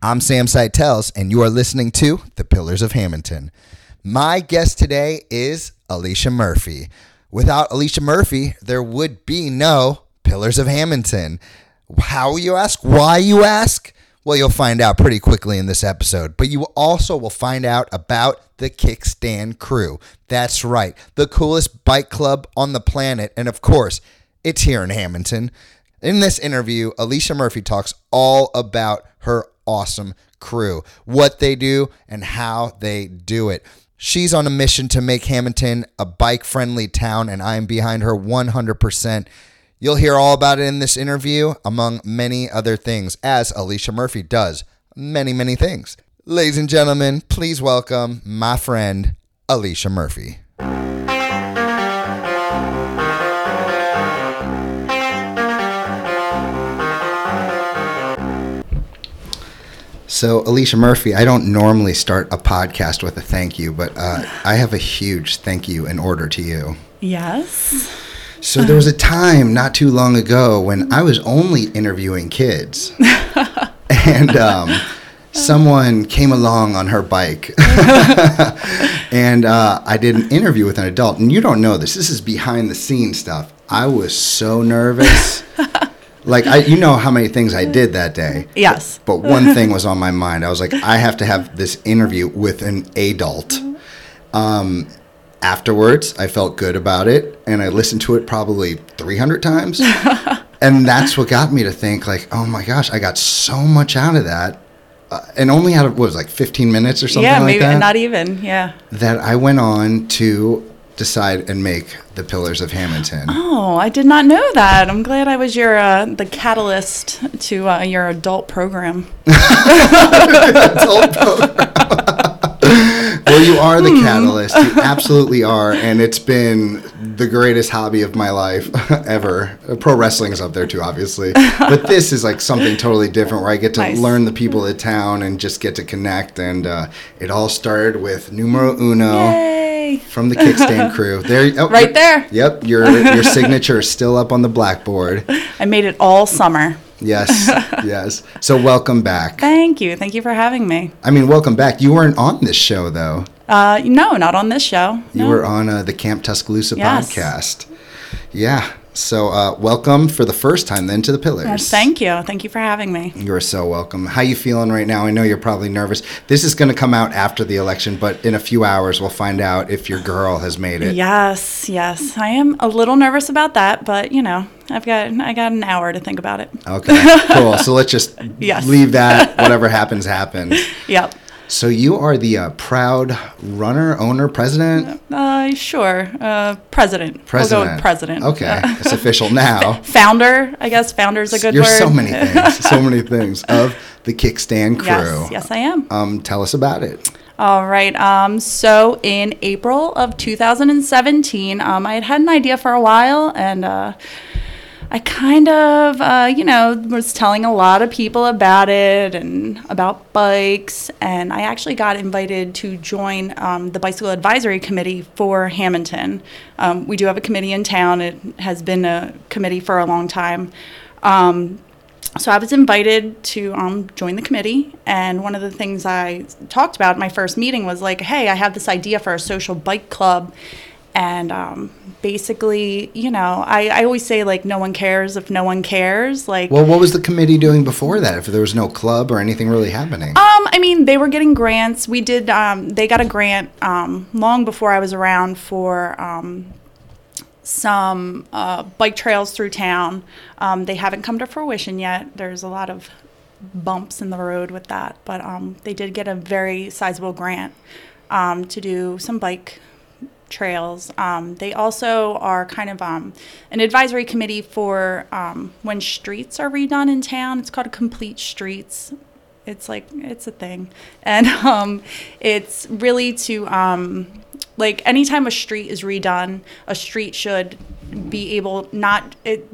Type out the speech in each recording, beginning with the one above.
I'm Sam Seitels, and you are listening to The Pillars of Hammonton. My guest today is Alicia Murphy. Without Alicia Murphy, there would be no Pillars of Hammonton. How you ask? Why you ask? Well, you'll find out pretty quickly in this episode, but you also will find out about the Kickstand crew. That's right, the coolest bike club on the planet. And of course, it's here in Hammonton. In this interview, Alicia Murphy talks all about her awesome crew, what they do, and how they do it. She's on a mission to make Hammonton a bike friendly town, and I am behind her 100%. You'll hear all about it in this interview, among many other things, as Alicia Murphy does many, many things. Ladies and gentlemen, please welcome my friend, Alicia Murphy. So, Alicia Murphy, I don't normally start a podcast with a thank you, but uh, I have a huge thank you in order to you. Yes. So, there was a time not too long ago when I was only interviewing kids. and um, someone came along on her bike. and uh, I did an interview with an adult. And you don't know this, this is behind the scenes stuff. I was so nervous. like I, you know how many things I did that day. Yes. But one thing was on my mind. I was like, I have to have this interview with an adult. Um, afterwards, I felt good about it, and I listened to it probably 300 times. and that's what got me to think, like, oh my gosh, I got so much out of that. Uh, and only out of what was it, like 15 minutes or something yeah, like maybe that. not even. Yeah. that I went on to decide and make the Pillars of Hammonton. Oh, I did not know that. I'm glad I was your uh, the catalyst to uh, your adult program. adult program. Well, you are the catalyst. You absolutely are, and it's been the greatest hobby of my life ever. Pro wrestling is up there too, obviously, but this is like something totally different where I get to Nice. learn the people of town and just get to connect. And uh, it all started with numero uno. Yay! From the kickstand crew, there, oh, Right there. Yep, your your signature is still up on the blackboard. I made it all summer. Yes, yes. So welcome back. Thank you. Thank you for having me. I mean, welcome back. You weren't on this show though. Uh, no, not on this show. You No. were on uh, the Camp Tuscaloosa Yes. podcast. Yeah. So uh, welcome for the first time then to the Pillars. Uh, thank you. Thank you for having me. You are so welcome. How you feeling right now? I know you're probably nervous. This is going to come out after the election, but in a few hours we'll find out if your girl has made it. Yes, yes. I am a little nervous about that, but you know, I've got I got an hour to think about it. Okay. Cool. So let's just Yes. leave that. Whatever happens, happens. Yep. So you are the uh, proud runner, owner, president, Uh, sure. Uh, president. We'll go president. with president. Okay, it's official now. Founder. I guess Founder is a good You're word. so many things, so many things of the Kickstand crew. Yes, yes, I am. Um, tell us about it. All right. Um, so in April of 2017, um, I had had an idea for a while, and uh, I kind of, uh, you know, was telling a lot of people about it and about bikes. And I actually got invited to join um, the Bicycle Advisory Committee for Hammonton. Um, we do have a committee in town. It has been a committee for a long time. Um, so I was invited to um, join the committee, and one of the things I talked about at my first meeting was like, "Hey, I have this idea for a social bike club," and um, basically, you know, I, I always say like, no one cares if no one cares. Like, Well, what was the committee doing before that? If there was no club or anything really happening? um, I mean, they were getting grants. We did. Um, they got a grant um, long before I was around for um, some uh, bike trails through town. Um, they haven't come to fruition yet. There's a lot of bumps in the road with that, but um, they did get a very sizable grant um, to do some bike trails. Um, they also are kind of um, an advisory committee for um, when streets are redone in town. It's called Complete Streets. It's like it's a thing, and um, it's really to um, like anytime a street is redone, a street should be able not it.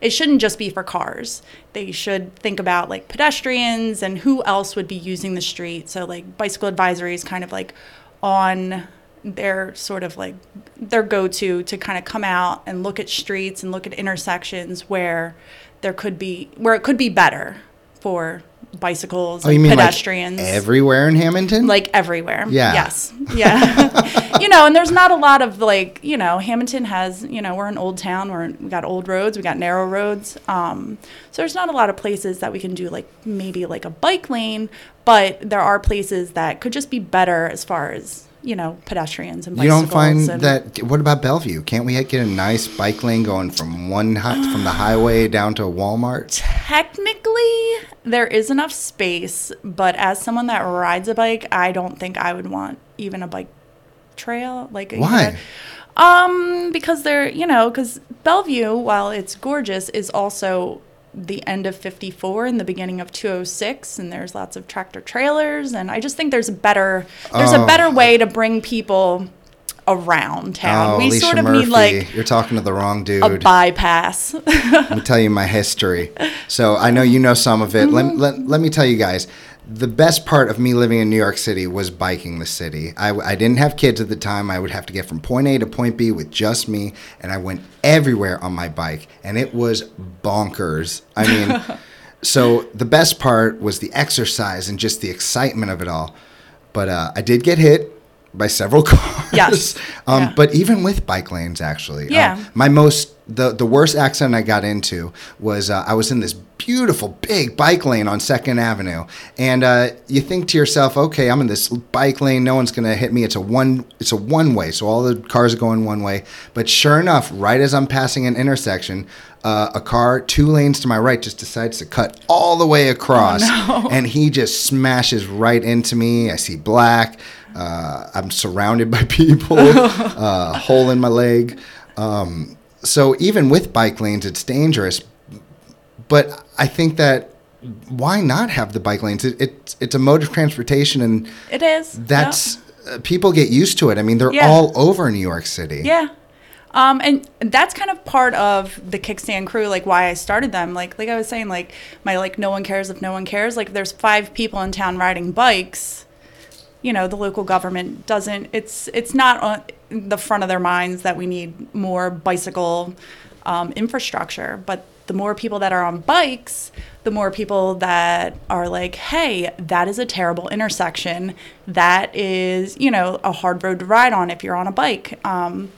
It shouldn't just be for cars. They should think about like pedestrians and who else would be using the street. So like bicycle advisory is kind of like on their sort of like their go-to to kind of come out and look at streets and look at intersections where there could be where it could be better for bicycles, Oh, and you mean pedestrians. like everywhere in Hammonton? like everywhere. Yeah. Yes. Yeah. you know, and there's not a lot of like, you know, Hammonton has, you know, we're an old town. We're we got old roads, we got narrow roads. Um, so there's not a lot of places that we can do like maybe like a bike lane, but there are places that could just be better as far as you know pedestrians and you don't find and, that. What about Bellevue? Can't we get a nice bike lane going from one hi- from the highway down to Walmart? Technically, there is enough space, but as someone that rides a bike, I don't think I would want even a bike trail. Like Why? Um, because they're you know because Bellevue, while it's gorgeous, is also the end of 54 and the beginning of 206 and there's lots of tractor trailers and i just think there's a better there's Oh. a better way to bring people around town Oh, we Alicia sort of Murphy, need like you're talking to the wrong dude. a bypass Let me tell you my history. So I know you know some of it. Let, let, let me tell you guys. The best part of me living in New York City was biking the city. I, I didn't have kids at the time. I would have to get from point A to point B with just me, and I went everywhere on my bike, and it was bonkers. I mean, so the best part was the exercise and just the excitement of it all. But uh, I did get hit by several cars. Yes. Um, Yeah. But even with bike lanes, actually. Um, Yeah. my most the the worst accident I got into was uh, I was in this beautiful big bike lane on Second Avenue, and uh, you think to yourself, okay, I'm in this bike lane, no one's gonna hit me. It's a one it's a one way, so all the cars are going one way. But sure enough, right as I'm passing an intersection. Uh, a car two lanes to my right just decides to cut all the way across, and he just smashes right into me. I see black. Uh, I'm surrounded by people. uh, hole in my leg. Um, so even with bike lanes, it's dangerous. But I think that why not have the bike lanes? It, it's it's a mode of transportation, and it is that's uh, people get used to it. I mean, they're Yeah. all over New York City. Yeah. Um, and that's kind of part of the kickstand crew, like why I started them. Like, like I was saying, like my like no one cares if no one cares. Like, if there's five people in town riding bikes. You know, the local government doesn't. It's it's not on the front of their minds that we need more bicycle um, infrastructure. But the more people that are on bikes, the more people that are like, hey, that is a terrible intersection. That is, you know, a hard road to ride on if you're on a bike. Um,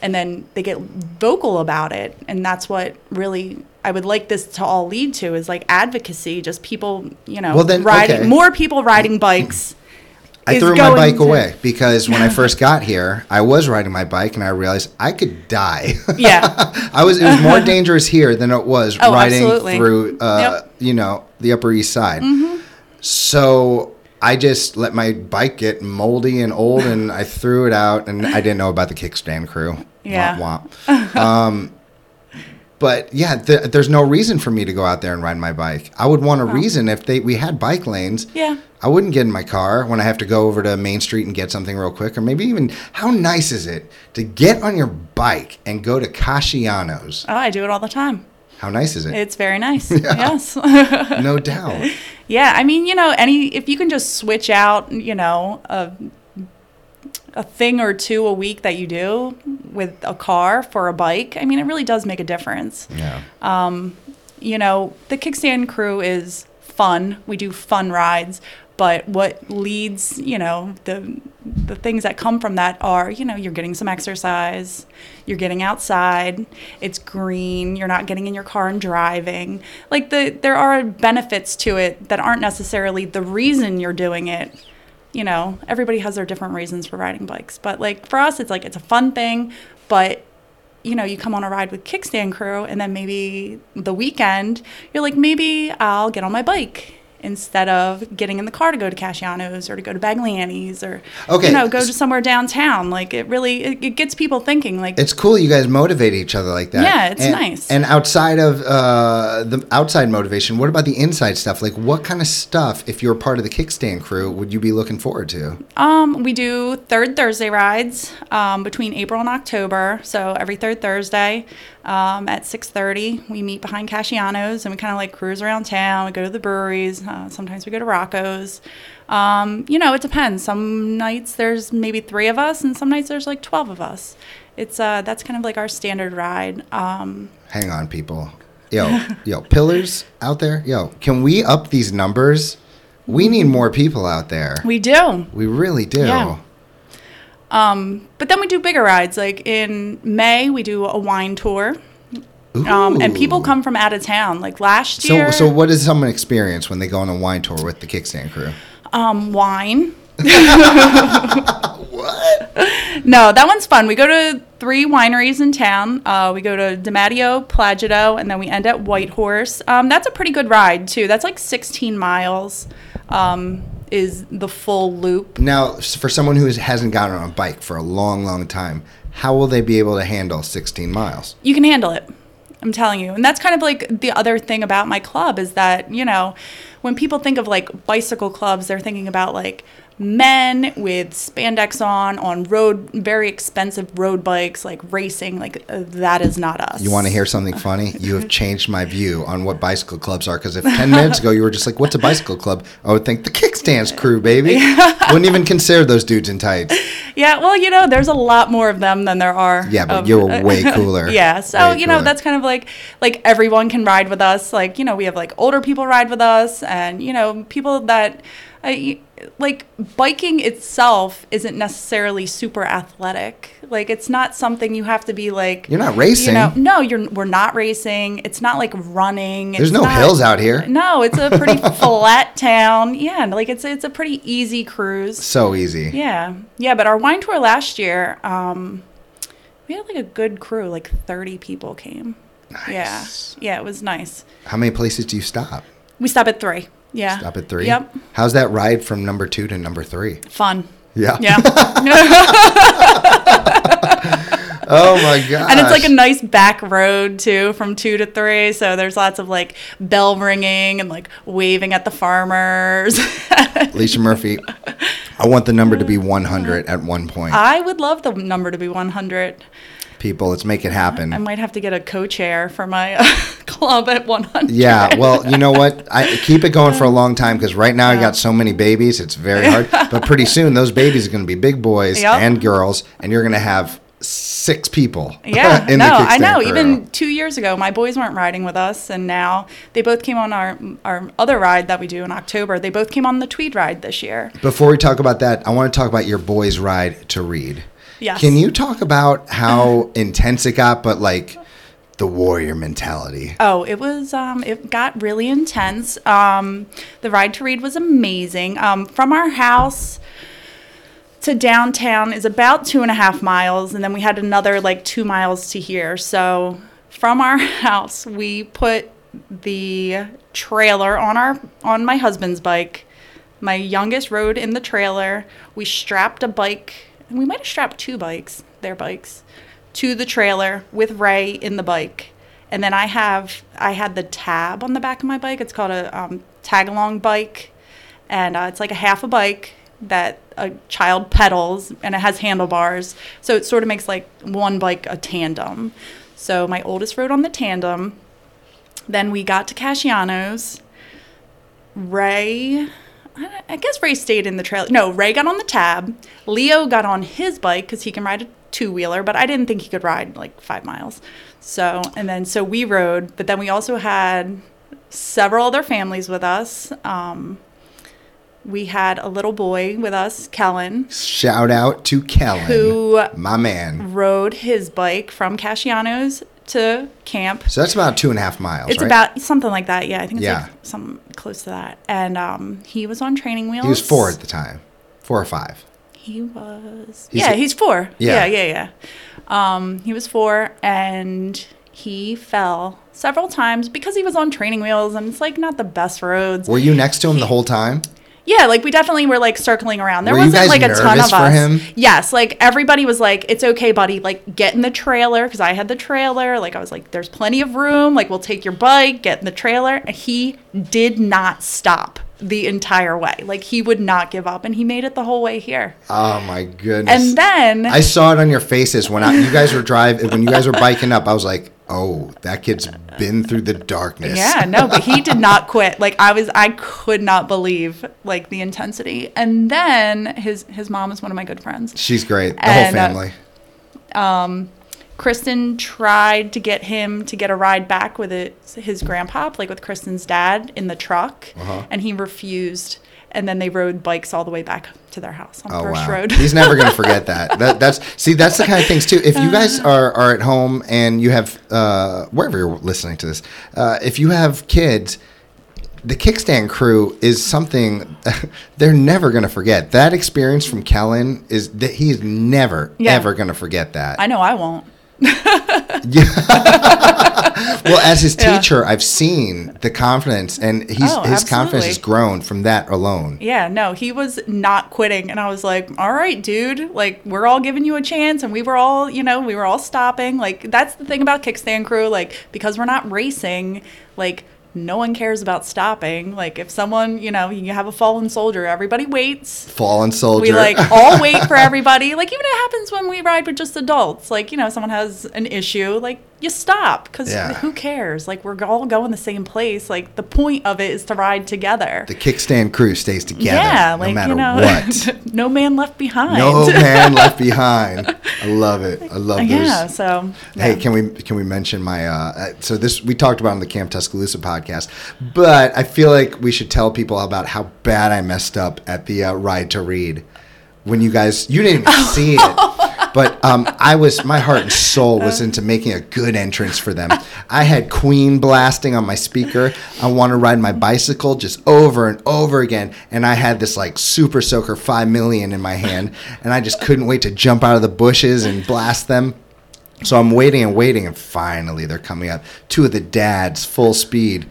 and then they get vocal about it and that's what really i would like this to all lead to is like advocacy just people you know Well, then, riding okay. more people riding bikes I threw my bike to- away because when I first got here, I was riding my bike and I realized I could die. yeah I was it was more dangerous here than it was Oh, riding absolutely. through uh, Yep. Mm-hmm. you know the Upper East Side. So I just let my bike get moldy and old, and I threw it out, and I didn't know about the kickstand crew. Yeah. Womp, womp. um, but yeah, th- there's no reason for me to go out there and ride my bike. I would want a reason if they we had bike lanes. yeah I wouldn't get in my car when I have to go over to Main Street and get something real quick, or maybe even how nice is it to get on your bike and go to Casciano's? oh i do it all the time How nice is it? it's very nice yes no doubt. yeah i mean you know any if you can just switch out you know a a thing or two a week that you do with a car for a bike i mean it really does make a difference Yeah. Um, you know, the kickstand crew is fun. We do fun rides, but what leads, you know, the the things that come from that are, you know, you're getting some exercise, you're getting outside, it's green, you're not getting in your car and driving. Like the there are benefits to it that aren't necessarily the reason you're doing it. You know, everybody has their different reasons for riding bikes, but like for us it's like it's a fun thing, but you know, you come on a ride with Kickstand Crew, and then maybe the weekend, you're like, maybe I'll get on my bike instead of getting in the car to go to Casciano's or to go to Bagliani's or, Okay. you know, go to somewhere downtown. Like, it really, it, it gets people thinking, like, It's cool you guys motivate each other like that. Yeah, it's And- nice. And outside of uh, the outside motivation, what about the inside stuff? Like, what kind of stuff, if you're part of the kickstand crew, would you be looking forward to? Um, we do third Thursday rides um, between April and October. So every third Thursday um, at 6:30, we meet behind Casciano's and we kind of like cruise around town. We go to the breweries. Uh, sometimes we go to Rocco's. Um, you know, it depends. Some nights there's maybe three of us, and some nights there's like 12 of us. It's uh, that's kind of like our standard ride. Um, Hang on, people. yo, yo, pillars out there. Yo, can we up these numbers? We need more people out there. We do. We really do. Yeah. Um, but then we do bigger rides. Like in May, we do a wine tour. Um, and people come from out of town. Like last So, year, so what does someone experience when they go on a wine tour with the Kickstand crew? um, wine. What? No, that one's fun. We go to three wineries in town. Uh, we go to DiMatteo, Plagido, and then we end at Whitehorse. Um, that's a pretty good ride too. That's like 16 miles. Um, is the full loop. Now, for someone who hasn't gotten on a bike for a long, long time, how will they be able to handle 16 miles? you can handle it. I'm telling you. And that's kind of like the other thing about my club is that, you know, when people think of like bicycle clubs, they're thinking about like men with spandex on on road very expensive road bikes like racing like uh, that is not us. You want to hear something funny? You have changed my view on what bicycle clubs are. Because if 10 minutes ago you were just like, what's a bicycle club? I would think the Kickstands crew, baby. Wouldn't even consider those dudes in tights. Yeah, well, you know, there's a lot more of them than there are. Yeah, but of- you're way cooler. yeah, so Way you know, cooler. that's kind of like like everyone can ride with us. Like you know, we have like older people ride with us, and you know, people that y- like biking itself isn't necessarily super athletic. Like it's not something you have to be like. You're not racing. You know, no, you're. We're not racing. It's not like running. There's It's no not- hills out here. No, it's a pretty flat town. Yeah, like it's it's a pretty easy cruise. So easy. Yeah, yeah. But our wine tour last year, um, we had like a good crew. Like thirty people came. Nice. Yeah, yeah. It was nice. How many places do you stop? We stop at three. Yeah. Stop at three? Yep. How's that ride from number two to number three? Fun. Yeah. Yeah. Oh my god. and it's like a nice back road too, from two to three. So there's lots of like bell ringing and like waving at the farmers. Alicia Murphy. I want the number to be 100 at one point. I would love the number to be 100. People, let's make it happen. I might have to get a co-chair for my uh, club at 100. Yeah, well, you know what? I keep it going for a long time because right now I got so many babies, it's very hard. But pretty soon, those babies are going to be big boys Yep. and girls, and you're going to have six people. Yeah, in no, I know. crew. Even two years ago, my boys weren't riding with us, and now they both came on our our other ride that we do in October. They both came on the Tweed ride this year. Before we talk about that, I want to talk about your boys' ride to read. Yes. Can you talk about how intense it got, but like the warrior mentality? Oh, it was. Um, it got really intense. Um, the ride to read was amazing. Um, from our house to downtown is about two and a half miles, and then we had another like two miles to here. So from our house, we put the trailer on our on my husband's bike. My youngest rode in the trailer. We strapped a bike. And we might have strapped two bikes, their bikes, to the trailer with Ray in the bike. And then I have I had the tab on the back of my bike. It's called a um, tag along bike, and uh, it's like a half a bike that a child pedals, and it has handlebars. So it sort of makes like one bike a tandem. So my oldest rode on the tandem. Then we got to Casciano's. Ray, I guess Ray stayed in the trailer. No, Ray got on the tab. Leo got on his bike because he can ride a two wheeler, but I didn't think he could ride like five miles. So, and then so we rode, but then we also had several other families with us. Um, we had a little boy with us, Kellen, Shout out to Kellen, who my man. rode his bike from Casciano's to camp. So that's about two and a half miles, It's right? about something like that. Yeah, I think it's Yeah. like some close to that. And um, he was on training wheels. he was four at the time, four or five. He was. He's yeah, a- he's four. Yeah. Yeah, yeah, yeah. Um, he was four, and he fell several times because he was on training wheels, and it's like not the best roads. Were you next to him the whole time? Yeah, like we definitely were like circling around. There Were wasn't like a ton of for us. him? Yes, like everybody was like, "It's okay, buddy. Like get in the trailer," because I had the trailer. Like I was like, "There's plenty of room. Like we'll take your bike. Get in the trailer." And he did not stop the entire way. Like he would not give up, and he made it the whole way here. Oh my goodness! And then I saw it on your faces when I, you guys were driving. When you guys were biking up, I was like, "Oh, that kid's been through the darkness." Yeah, no, but he did not quit. Like I was, I could not believe like the intensity. And then his his mom is one of my good friends. she's great. The And, uh, whole family. Um, Kristen tried to get him to get a ride back with it, his grandpa, like with Kristen's dad, in the truck, Uh-huh. and he refused. And then they rode bikes all the way back to their house on Oh First wow! Road. He's never gonna forget that. That that's see that's the kind of things too. If you guys are are at home and you have uh, wherever you're listening to this, uh, if you have kids. The kickstand crew is something they're never going to forget. That experience from Kellen is that he's never Yeah. ever going to forget that. I know I won't. well, as his Yeah. teacher, I've seen the confidence, and he's Oh, his confidence has grown from that alone. Yeah, no, he was not quitting. And I was like, all right, dude, like, we're all giving you a chance. And we were all, you know, we were all stopping. Like, that's the thing about Kickstand Crew. Like, because we're not racing, like, no one cares about stopping. Like, if someone, you know, you have a fallen soldier, everybody waits. Fallen soldier. We like all wait for everybody. Like even it happens when we ride with just adults. Like you know, someone has an issue, like you stop because Yeah. who cares? Like we're all going the same place. Like the point of it is to ride together. the kickstand crew stays together yeah, no like matter you know, what. no man left behind. No man left behind. I love it. I love those. yeah. So Hey, yeah. can we can we mention my uh, uh, so this we talked about on the Camp Tuscaloosa podcast, but I feel like we should tell people about how bad I messed up at the uh, ride to read when you guys you didn't even see it, but um, I was my heart and soul was into making a good entrance for them. I had Queen blasting on my speaker. I want to ride my bicycle just over and over again, and I had this like Super Soaker Five Million in my hand, and I just couldn't wait to jump out of the bushes and blast them. So I'm waiting and waiting, and finally they're coming up. Two of the dads, full speed.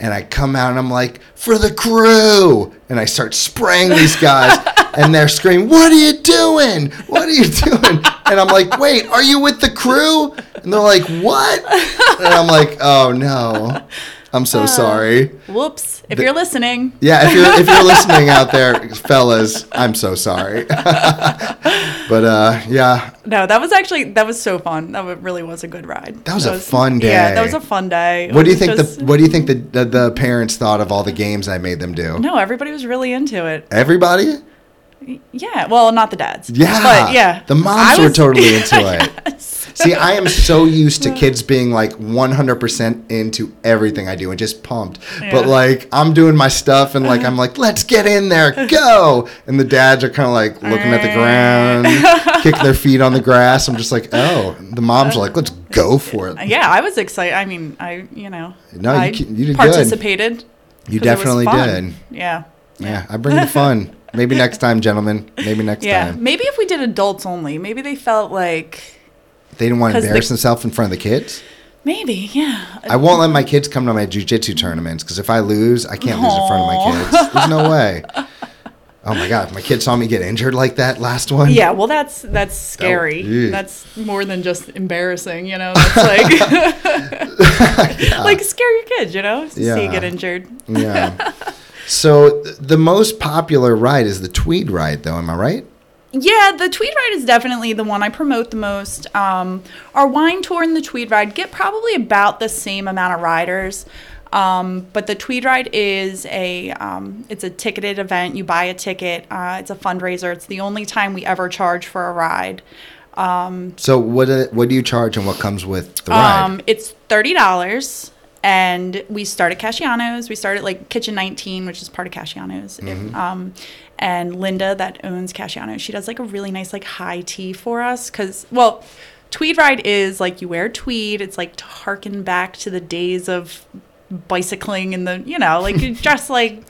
And I come out and I'm like, for the crew! And I start spraying these guys, and they're screaming, What are you doing? What are you doing? And I'm like, Wait, are you with the crew? And they're like, What? And I'm like, Oh no. I'm so sorry. Whoops! If The- you're listening, Yeah, if you're if you're listening out there, fellas, I'm so sorry. but uh, yeah, no, that was actually that was so fun. That really was a good ride. That was a fun day. Yeah, that was a fun day. What do you think just- the what do you think the, the the parents thought of all the games I made them do? No, everybody was really into it. Everybody? Yeah, well, not the dads. Yeah. but yeah, The moms were totally into it. Yes. See, I am so used to kids being like 100% into everything I do and just pumped. But like, I'm doing my stuff and like, uh-huh. I'm like, let's get in there, go. And the dads are kind of like looking at the ground, kicking their feet on the grass. I'm just like, oh. The moms are uh, like, let's go for it. Yeah, I was excited. I mean, I you know, No, you I you did good. participated. You it was definitely did. Yeah. Yeah, I bring the fun. Maybe next time, gentlemen. Maybe next time. Yeah, time. maybe if we did adults only, maybe they felt like They didn't want to 'Cause the- embarrass themselves in front of the kids. maybe, yeah. I won't let my kids come to my jujitsu tournaments because if I lose, I can't lose in front of my kids. There's no way. Oh my god, my kids saw me get injured like that last one. Yeah, well, that's that's scary. yeah. That's more than just embarrassing, you know. That's like like scare your kids, you know. See you get injured. Yeah. So th- the most popular ride is the Tweed ride, though. Am I right? Yeah, the Tweed Ride is definitely the one I promote the most. Um, our wine tour and the Tweed Ride get probably about the same amount of riders. Um, but the Tweed Ride is a um, it's a ticketed event. You buy a ticket. Uh, it's a fundraiser. It's the only time we ever charge for a ride. So what do, what do you charge and what comes with the ride? Um, it's thirty dollars, and we start at Casciano's. We start at like Kitchen 19, which is part of Casciano's. Mm-hmm. Um, and Linda, that owns Casciano's, she does like a really nice like high tea for us because well. Tweed ride is like you wear tweed. It's like to harken back to the days of bicycling and the you know like you dress like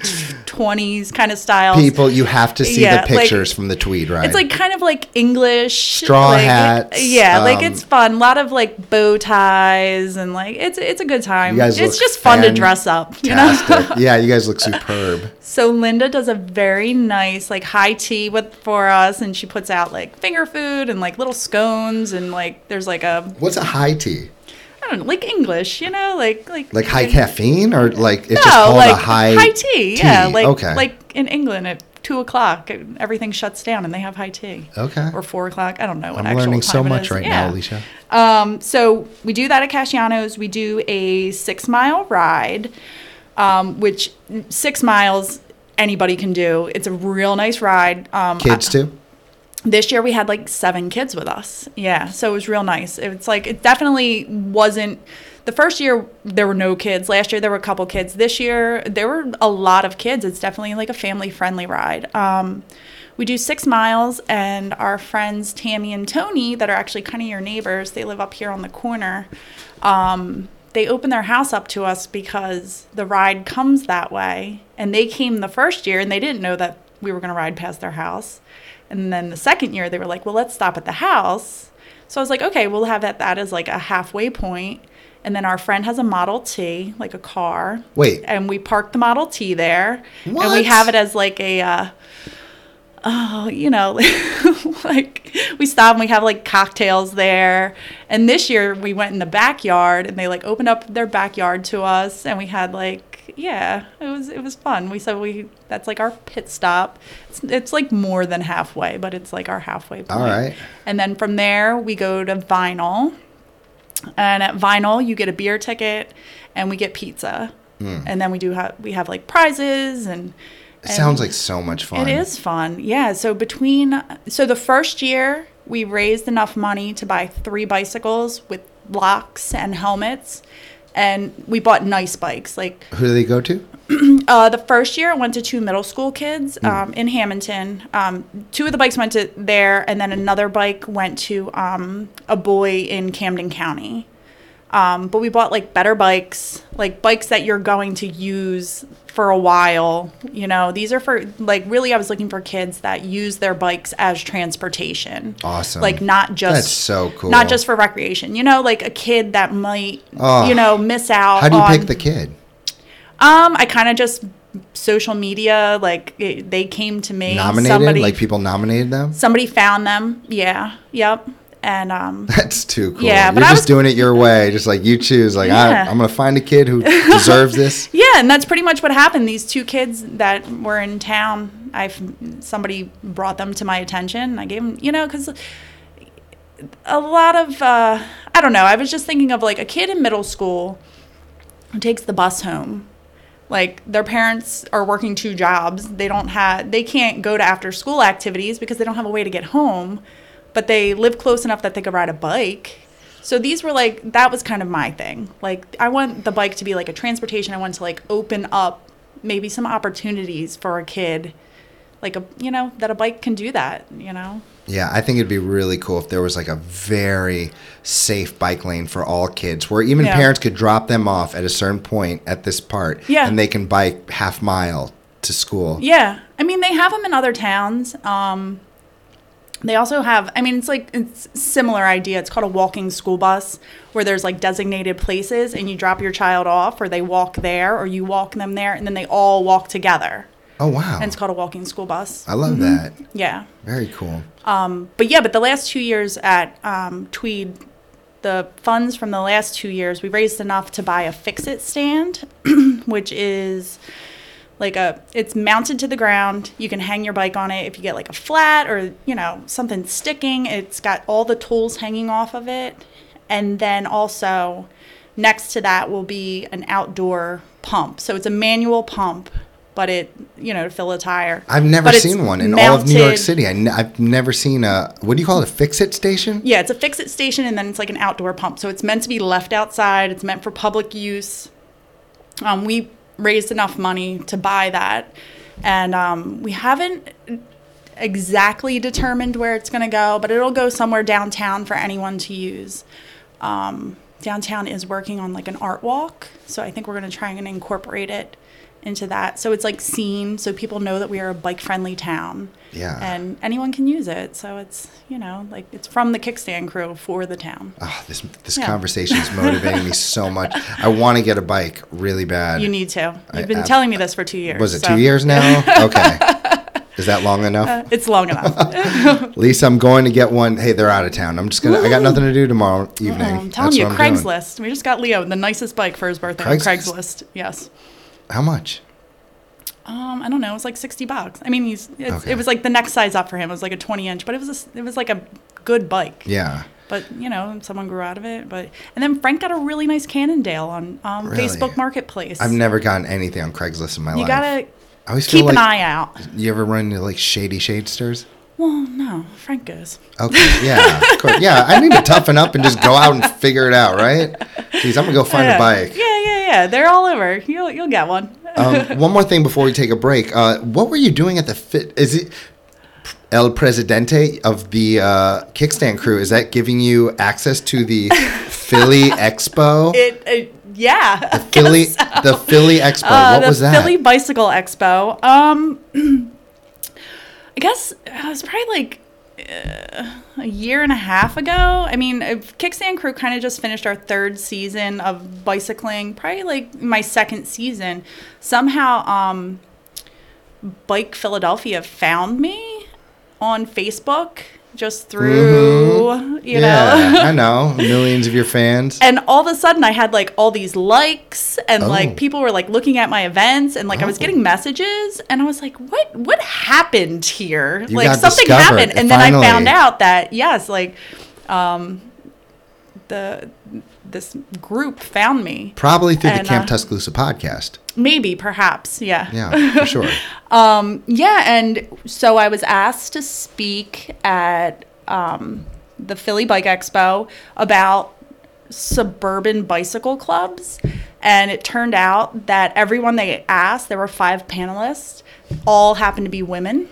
20s kind of style. People, you have to see Yeah, the like- pictures from the Tweed right It's like kind of like English Straw like, hats, Yeah, like um, it's fun. A lot of like bow ties and like it's it's a good time. You guys it's look just fun to dress up, you know. yeah, you guys look superb. So Linda does a very nice like high tea with for us, and she puts out like finger food and like little scones and like there's like a What's a high tea? I don't know like English, you know, like like Like high caffeine or like it's no, just called like a high high tea, yeah, like okay. like in England at two o'clock everything shuts down and they have high tea. Okay. Or four o'clock. I don't know what I'm learning so much right Yeah. now, Alicia. Um, so we do that at Casciano's. We do a six mile ride, um, which six miles anybody can do. It's a real nice ride. Um, Kids I- too? This year we had like seven kids with us. Yeah, so it was real nice. It's like it definitely wasn't. The first year there were no kids. Last year there were a couple kids. This year there were a lot of kids. It's definitely like a family friendly ride. Um, we do six miles, and our friends Tammy and Tony, that are actually kind of your neighbors, they live up here on the corner. Um, they open their house up to us because the ride comes that way. And they came the first year and they didn't know that we were going to ride past their house. And then the second year, they were like, well, let's stop at the house. So I was like, okay, we'll have that, that as like a halfway point. And then our friend has a Model T, like a car. Wait. And we park the Model T there. And we have it as like a, uh, oh, you know, like we stop and we have like cocktails there. And this year we went in the backyard and they like opened up their backyard to us and we had like yeah, it was it was fun. We said we that's like our pit stop. It's, it's like more than halfway, but it's like our halfway point. All right. And then from there we go to Vinyl. And at Vinyl you get a beer ticket and we get pizza. Hmm. And then we do have we have like prizes and It sounds like so much fun. it is fun. Yeah. So between so the first year we raised enough money to buy three bicycles with locks and helmets and we bought nice bikes. Like Who do they go to? uh, the first year I went to two middle school kids um, in Hammonton. Um, two of the bikes went to there and then another bike went to um, a boy in Camden County. Um, but we bought like better bikes, like bikes that you're going to use for a while. You know, these are for like really, I was looking for kids that use their bikes as transportation. Awesome. Like not just That's so cool. not just for recreation. You know, like a kid that might Oh. you know miss out. How do you on, pick the kid? Um, I kind of just social media. Like it, they came to me. Nominated? Somebody, like people nominated them? somebody found them. Yeah. Yep. And um, That's too cool. Yeah, but You're I just was- doing it your way. Just like you choose. Like, I, Yeah. I'm going to find a kid who deserves this. Yeah, and that's pretty much what happened. These two kids that were in town, I've somebody brought them to my attention. I gave them, you know, because a lot of uh, I don't know. I was just thinking of like a kid in middle school who takes the bus home. Like their parents are working two jobs. They don't have they can't go to after school activities because they don't have a way to get home, but they live close enough that they could ride a bike. So these were like that was kind of my thing. Like I want the bike to be like a transportation. I want to like open up maybe some opportunities for a kid like a you know that a bike can do that, you know. Yeah, I think it'd be really cool if there was like a very safe bike lane for all kids where even Yeah. parents could drop them off at a certain point at this part Yeah. and they can bike half mile to school. Yeah, I mean they have them in other towns. Um, they also have. I mean, it's like it's similar idea. It's called a walking school bus, where there's like designated places, and you drop your child off, or they walk there, or you walk them there, and then they all walk together. Oh, wow. And it's called a walking school bus. I love that. Yeah, Very cool. Um but yeah, but the last two years at um, Tweed, the funds from the last two years, we raised enough to buy a fix-it stand, which is like a it's mounted to the ground. You can hang your bike on it if you get like a flat or you know something sticking. It's got all the tools hanging off of it, and then also next to that will be an outdoor pump. So it's a manual pump. But it, you know, to fill a tire. I've never seen one in all of New York City. I n- I've never seen a, what do you call it, a fix it station? Yeah, it's a fix it station and then it's like an outdoor pump. So it's meant to be left outside, it's meant for public use. Um, we raised enough money to buy that. And um, we haven't exactly determined where it's going to go, but it'll go somewhere downtown for anyone to use. Um, downtown is working on like an art walk. So I think we're going to try and incorporate it into that. So it's like seen so people know that we are a bike friendly town Yeah. and anyone can use it. So it's you know like it's from the kickstand crew for the town. Oh, this this Yeah. conversation is motivating me so much. I want to get a bike really bad. You need to. You've been I've- telling me this for two years. Was it so- two years now? Okay. Is that long enough? Uh, it's long enough. Lisa, I'm going to get one. Hey, they're out of town. I'm just gonna. I got nothing to do tomorrow evening. I'm telling That's you, what I'm doing. Craigslist. We just got Leo the nicest bike for his birthday on Craigslist? Craigslist. Yes. How much? Um, I don't know. It was like sixty bucks. I mean, he's it's, Okay. it was like the next size up for him. It was like a twenty inch, but it was a it was like a good bike. Yeah. But you know, someone grew out of it. But and then Frank got a really nice Cannondale on um, Really? Facebook Marketplace. I've never gotten anything on Craigslist in my You life. You gotta I always keep like an eye out. you ever run into like shady shadesters. Well, no, Frank goes. Okay, yeah, of course. Yeah, I need to toughen up and just go out and figure it out, right? Jeez, I'm gonna go find yeah. a bike. Yeah, yeah, yeah. They're all over. You'll you'll get one. Um, one more thing before we take a break. Uh, what were you doing at the fit? Is it El Presidente of the uh, Kickstand crew? Is that giving you access to the Philly Expo? It, it yeah. the Philly, the Philly Expo. Uh, what the was that? Philly Bicycle Expo. Um, I guess it was probably like uh, a year and a half ago. I mean, uh, Kickstand Crew kind of just finished our third season of bicycling, probably like my second season. Somehow, um, Bike Philadelphia found me on Facebook just through, you know. Mm-hmm. yeah, I know. Millions of your fans. and all of a sudden i had like all these likes and Oh. like people were like looking at my events and like i was Oh. getting messages and i was like what what happened here You like something discovered, happened and then i found out that yes like um the this group found me Probably through the Camp uh, Tuscaloosa podcast. maybe perhaps yeah Yeah, for sure. yeah and so i was asked to speak at um, the philly bike expo about suburban bicycle clubs and it turned out that everyone they asked there were five panelists all happened to be women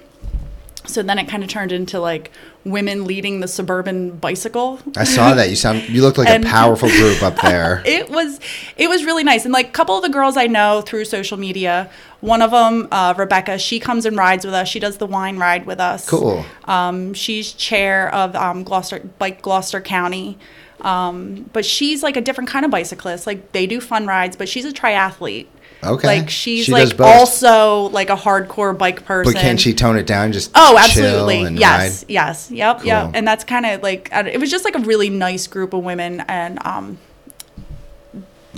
so then it kind of turned into like women leading the suburban bicycle I saw that. You sound. You look like And- a powerful group up there. it was it was really nice and like a couple of the girls i know through social media one of them uh, rebecca she comes and rides with us she does the wine ride with us Cool. um, she's chair of um, gloucester bike gloucester county um, but she's like a different kind of bicyclist like they do fun rides but she's a triathlete Okay. like she's She like also like a hardcore bike person But can she tone it down? Just Oh, absolutely. Yes. ride? Yes. Yep. Cool. Yep. And that's kind of like it was just like a really nice group of women and um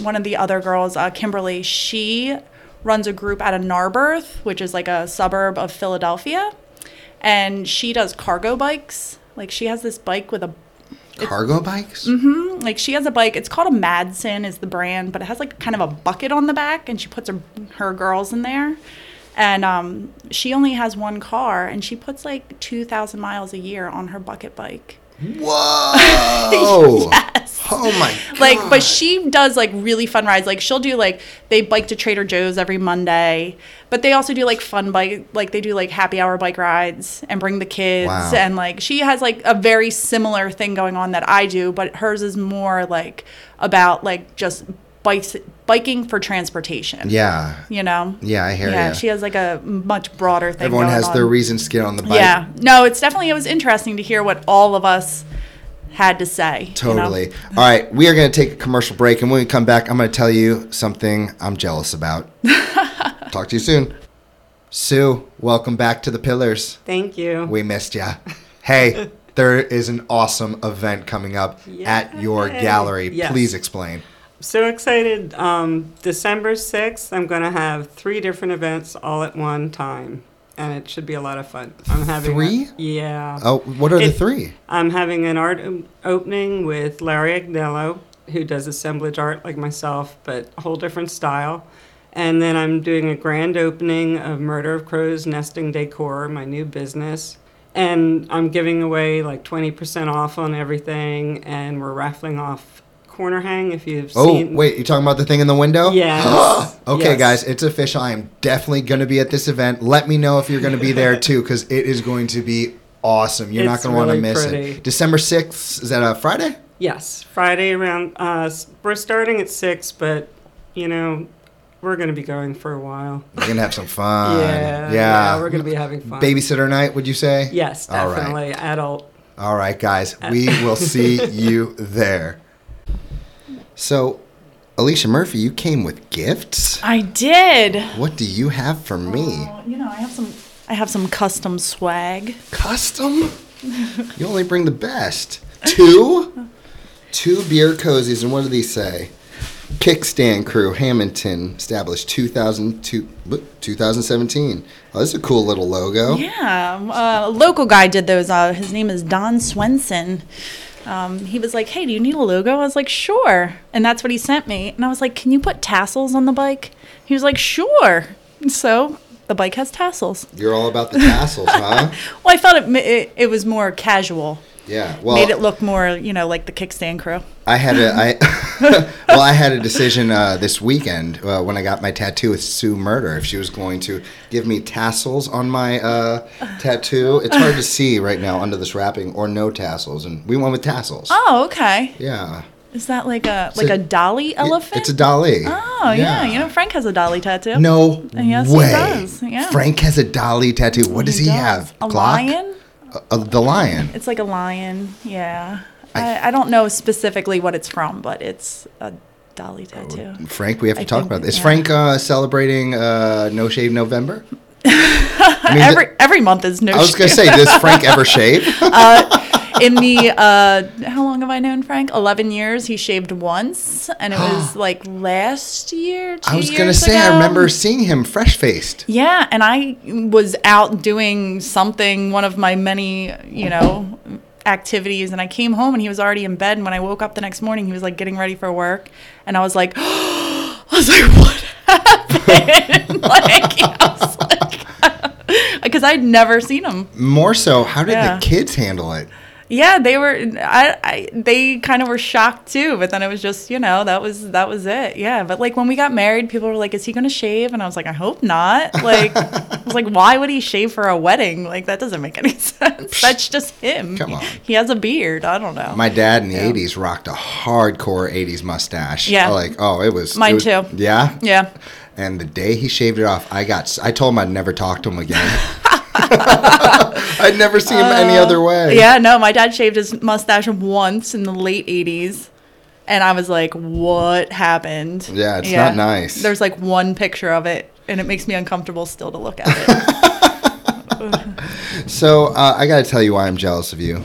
one of the other girls, uh, Kimberly, she runs a group out of Narberth, which is like a suburb of Philadelphia, and she does cargo bikes. Like she has this bike with a Cargo bikes. Mm-hmm. like she has a bike. It's called a Madsen is the brand, but it has like kind of a bucket on the back, and she puts her her girls in there. And um, she only has one car, and she puts like two thousand miles a year on her bucket bike. Whoa! Yes. Oh my god! Like, but she does like really fun rides. Like, she'll do like they bike to Trader Joe's every Monday, but they also do like fun bike, like they do like happy hour bike rides and bring the kids. Wow. And like she has like a very similar thing going on that I do, but hers is more like about like just bikes, biking for transportation. yeah, You know. yeah, I hear Yeah, you. she has like a much broader thing. Everyone going has on. their reasons to get on the bike. Yeah. No, it's definitely it was interesting to hear what all of us had to say. you know? Totally. All right, we are going to take a commercial break, and when we come back, I'm going to tell you something I'm jealous about. Talk to you soon. Sue, welcome back to the Pillars. Thank you. We missed ya. Hey, there is an awesome event coming up at your Yay. gallery. Yes. Please explain. So excited. Um, December 6th, I'm going to have three different events all at one time. And it should be a lot of fun. I'm having a- Three? yeah. Oh, what are the three? I'm having an art opening with Larry Agnello, who does assemblage art like myself, but a whole different style. And then I'm doing a grand opening of Murder of Crows Nesting Decor, my new business. And I'm giving away like 20% off on everything, and we're raffling off Corner Hang if you've Oh, seen. wait, you talking about the thing in the window? Yeah. Okay, Yes. guys, it's official. I am definitely going to be at this event. Let me know if you're going to be there too, because it is going to be awesome. You're not going to want to miss pretty. it. December 6th, is that a Friday? Yes, Friday around. Uh, we're starting at six, but you know, we're going to be going for a while. We're going to have some fun. yeah, Yeah. we're going to be having fun. Babysitter night, would you say? Yes, All right. definitely adult. All right, guys, we will see you there. So, Alicia Murphy, you came with gifts. I did. What do you have for me? Well, you know, I have some. I have some custom swag. Custom? You only bring the best. Two? Two beer cozies, and what do these say? Kickstand Crew, Hammonton, established 2002, 2017. Oh, this is a cool little logo. Yeah, uh, a local guy did those. Uh, his name is Don Swenson. Um, he was like, "Hey, do you need a logo?" I was like, "Sure," and that's what he sent me. And I was like, "Can you put tassels on the bike?" He was like, "Sure." So the bike has tassels. You're all about the tassels, huh? Well, I felt it, it, it was more casual. Yeah. Well, Made it look more, you know, like the kickstand crew. I had a I well I had a decision uh, this weekend uh, when I got my tattoo with Sue Murder if she was going to give me tassels on my uh, tattoo. It's hard to see right now under this wrapping or no tassels, and we went with tassels. Oh, okay. Yeah, Is that like a like a- a dolly elephant? it's a dolly. Oh yeah. you know Frank has a dolly tattoo. No Yes, he way. does, yeah. Frank has a dolly tattoo. What does he, does. have? A Glock? lion? Uh, uh, the lion. It's like a lion. Yeah. I- I, I don't know specifically what it's from, but it's a dolly tattoo. Frank, we have to I talk think- about this. Is yeah. Frank uh, celebrating uh, No Shave November? I mean, every every month is no. Shave. I was gonna say, does Frank ever shave? In the uh how long have i known frank 11 years he shaved once and it was like last year two I was gonna say, I remember seeing him fresh faced. yeah and i was out doing something one of my many you know activities and i came home and he was already in bed and when i woke up the next morning he was like getting ready for work and i was like i was like what happened like, I was like because i'd never seen him More so, how did Yeah. the kids handle it? Yeah, they were. I, I they kind of were shocked too. But then it was just, you know, that was that was it. Yeah. But like when we got married, people were like, "Is he going to shave?" And I was like, "I hope not." Like, I was like, "Why would he shave for a wedding? Like that doesn't make any sense. That's just him. Come on. He has a beard. I don't know. My dad in the Yeah. '80s rocked a hardcore '80s mustache. Yeah. like oh, it was it Mine was- too. Yeah, yeah. And the day he shaved it off, I got. I told him I'd never talk to him again. I'd never see him any other way. Uh, Yeah. No, my dad shaved his mustache once in the late '80s. And I was like, "What happened?" Yeah, it's not nice. There's like one picture of it, and it makes me uncomfortable still to look at it. So uh, I got to tell you why I'm jealous of you.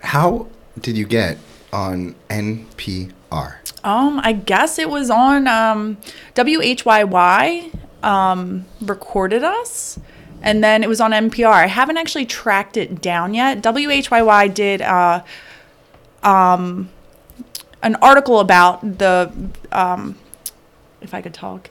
How did you get on NPR? Um, I guess it was on um, WHYY um, recorded us, and then it was on NPR. I haven't actually tracked it down yet. WHYY did uh, um, an article about the, um, if I could talk,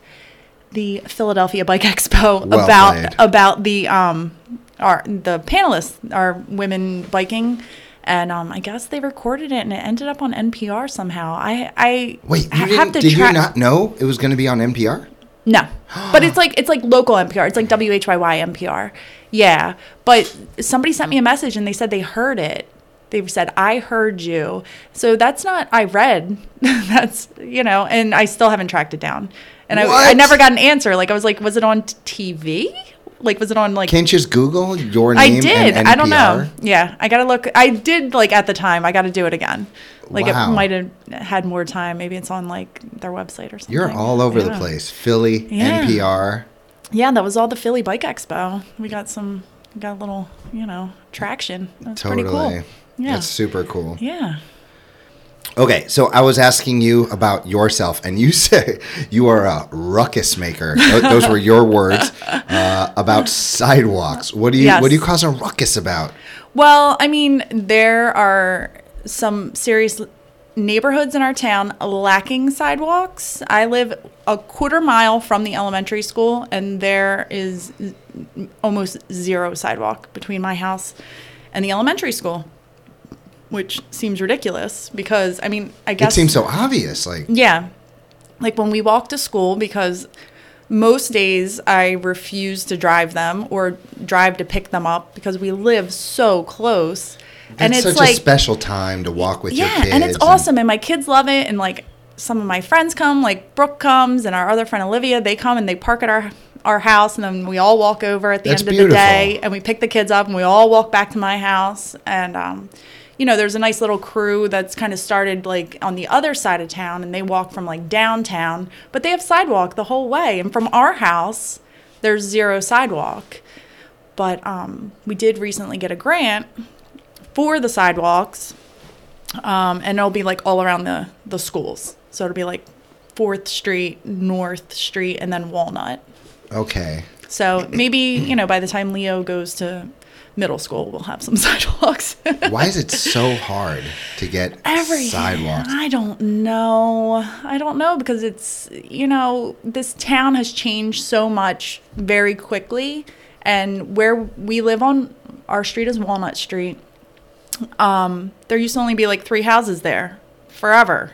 the Philadelphia Bike Expo Well about played. about the um, our the panelists are women biking. And um, I guess they recorded it, and it ended up on NPR somehow. I I Wait, you ha- didn't, did you not know it was going to be on NPR? No, but it's like it's like local NPR. It's like WHYY NPR. Yeah, but somebody sent me a message and they said they heard it. They said I heard you. So that's not I read. that's you know, and I still haven't tracked it down. And I, I never got an answer. Like I was like, was it on TV? Like was it on like? Can't you just Google your name? I did. I don't know. Yeah, I gotta look. I did like at the time. I got to do it again. Like Wow. it might have had more time. Maybe it's on like their website or something. You're all over the place. Philly, Yeah. NPR. Yeah, that was all the Philly Bike Expo. We got some, got a little, you know, traction. That's Totally. pretty cool. Yeah. That's super cool. Yeah. Okay, so I was asking you about yourself, and you say you are a ruckus maker. Those were your words uh, about sidewalks. What do you Yes. What do you cause a ruckus about? Well, I mean, there are some serious neighborhoods in our town lacking sidewalks. I live a quarter mile from the elementary school, and there is almost zero sidewalk between my house and the elementary school, which seems ridiculous because, I mean, I guess. It seems so obvious. Like Yeah. Like when we walk to school, because most days I refuse to drive them or drive to pick them up because we live so close. And it's it's such like, a special time to walk with your yeah, and it's awesome. And my kids love it. And like some of my friends come, like Brooke comes and our other friend Olivia, they come and they park at our our house and then we all walk over at the That's end of beautiful. the day and we pick the kids up and we all walk back to my house and um you know there's a nice little crew that's kind of started like on the other side of town and they walk from like downtown but they have sidewalk the whole way and from our house there's zero sidewalk but um we did recently get a grant for the sidewalks um, and it'll be like all around the the schools. So it'll be like Fourth Street, North Street, and then Walnut. Okay. So maybe you know by the time Leo goes to middle school we'll have some sidewalks. Why is it so hard to get Every sidewalks? I don't know. I don't know because it's you know this town has changed so much very quickly, and where we live on our street is Walnut Street. Um, there used to only be like three houses there forever,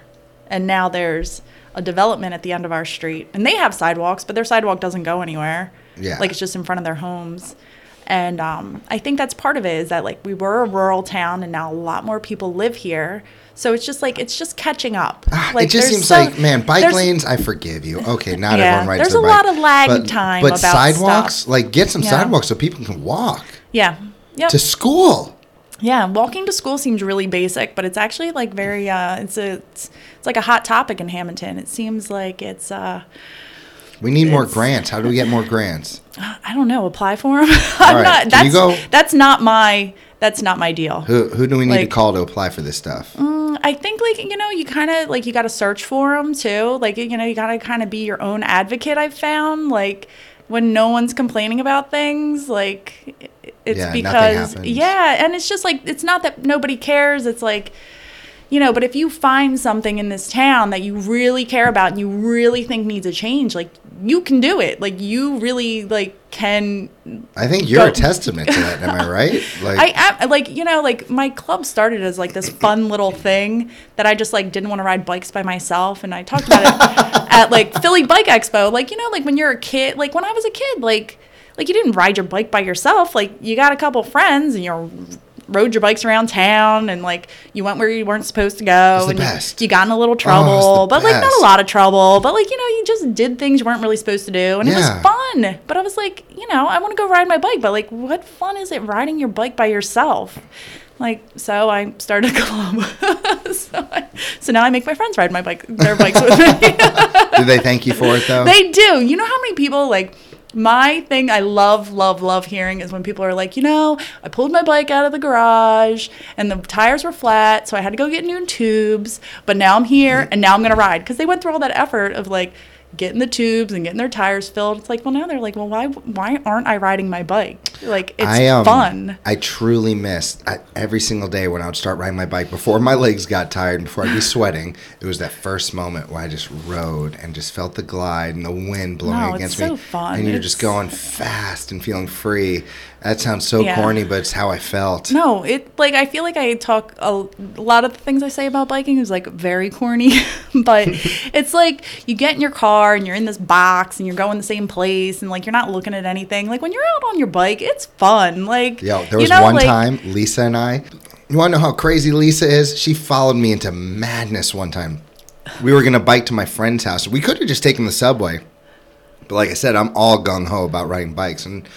and now there's a development at the end of our street, and they have sidewalks, but their sidewalk doesn't go anywhere. Yeah. like it's just in front of their homes. And um, I think that's part of it is that like we were a rural town and now a lot more people live here. So it's just like it's just catching up. Ah, Like it just seems so- like, man, bike lanes. I forgive you. Okay, not Yeah, everyone rides there's a bike. lot of lag but, time But about sidewalks, stuff. like, get some Yeah. sidewalks so people can walk Yeah. Yep. to school. Yeah. Walking to school seems really basic, but it's actually like very uh it's a it's, it's like a hot topic in Hammonton. It seems like it's uh We need more grants. How do we get more grants? I don't know, apply for them. I'm right, not that's you go- that's not my that's not my deal. Who who do we need to call to apply for this stuff? Mm, I think like you know you kind of like you got to search for them too. Like you know you got to kind of be your own advocate. I've found like when no one's complaining about things, like it's Yeah, nothing because happens. yeah, and it's just like it's not that nobody cares. It's like you know, but if you find something in this town that you really care about and you really think needs a change, like you can do it. Like you really like can I think you're Go- a testament to that. Am I right? Like, I am like you know like my club started as like this fun little thing that I just like didn't want to ride bikes by myself and I talked about it at like Philly Bike Expo like you know like when you're a kid like when I was a kid like like you didn't ride your bike by yourself. Like you got a couple friends and you rode your bikes around town and like you went where you weren't supposed to go and you- best. You, got in a little oh, the trouble but like not a lot of trouble but like you know you just did things you weren't really supposed to do and it was fun. But I was like you know I want to go ride my bike but like what fun is it riding your bike by yourself? Like so I started a club. So, I, so now I make my friends ride my bike their bikes with me. Do they thank you for it though? they do. You know how many people like my thing I love, love, love hearing is when people are like, you know, I pulled my bike out of the garage and the tires were flat, so I had to go get new tubes, but now I'm here mm-hmm. and now I'm going to ride. Because they went through all that effort of like getting the tubes and getting their tires filled. It's like, well, now they're like, well, why, why aren't I riding my bike? Like, it's I, um, fun. I truly missed I, every single day when I would start riding my bike before my legs got tired and before I'd be sweating. It was that first moment where I just rode and just felt the glide and the wind blowing No, it's against so me. fun. And you're just going fast and feeling free. That sounds so Yeah. corny, but it's how I felt. No, it like I feel like I talk a, a lot of the things I say about biking is like very corny, but it's like you get in your car and you're in this box and you're going the same place and like you're not looking at anything. Like when you're out on your bike, it's fun. Like Yo, there you was know, one like- time, Lisa and I. You want to know how crazy Lisa is? She followed me into madness one time. We were gonna bike to my friend's house. We could have just taken the subway, but like I said, I'm all gung ho about riding bikes, and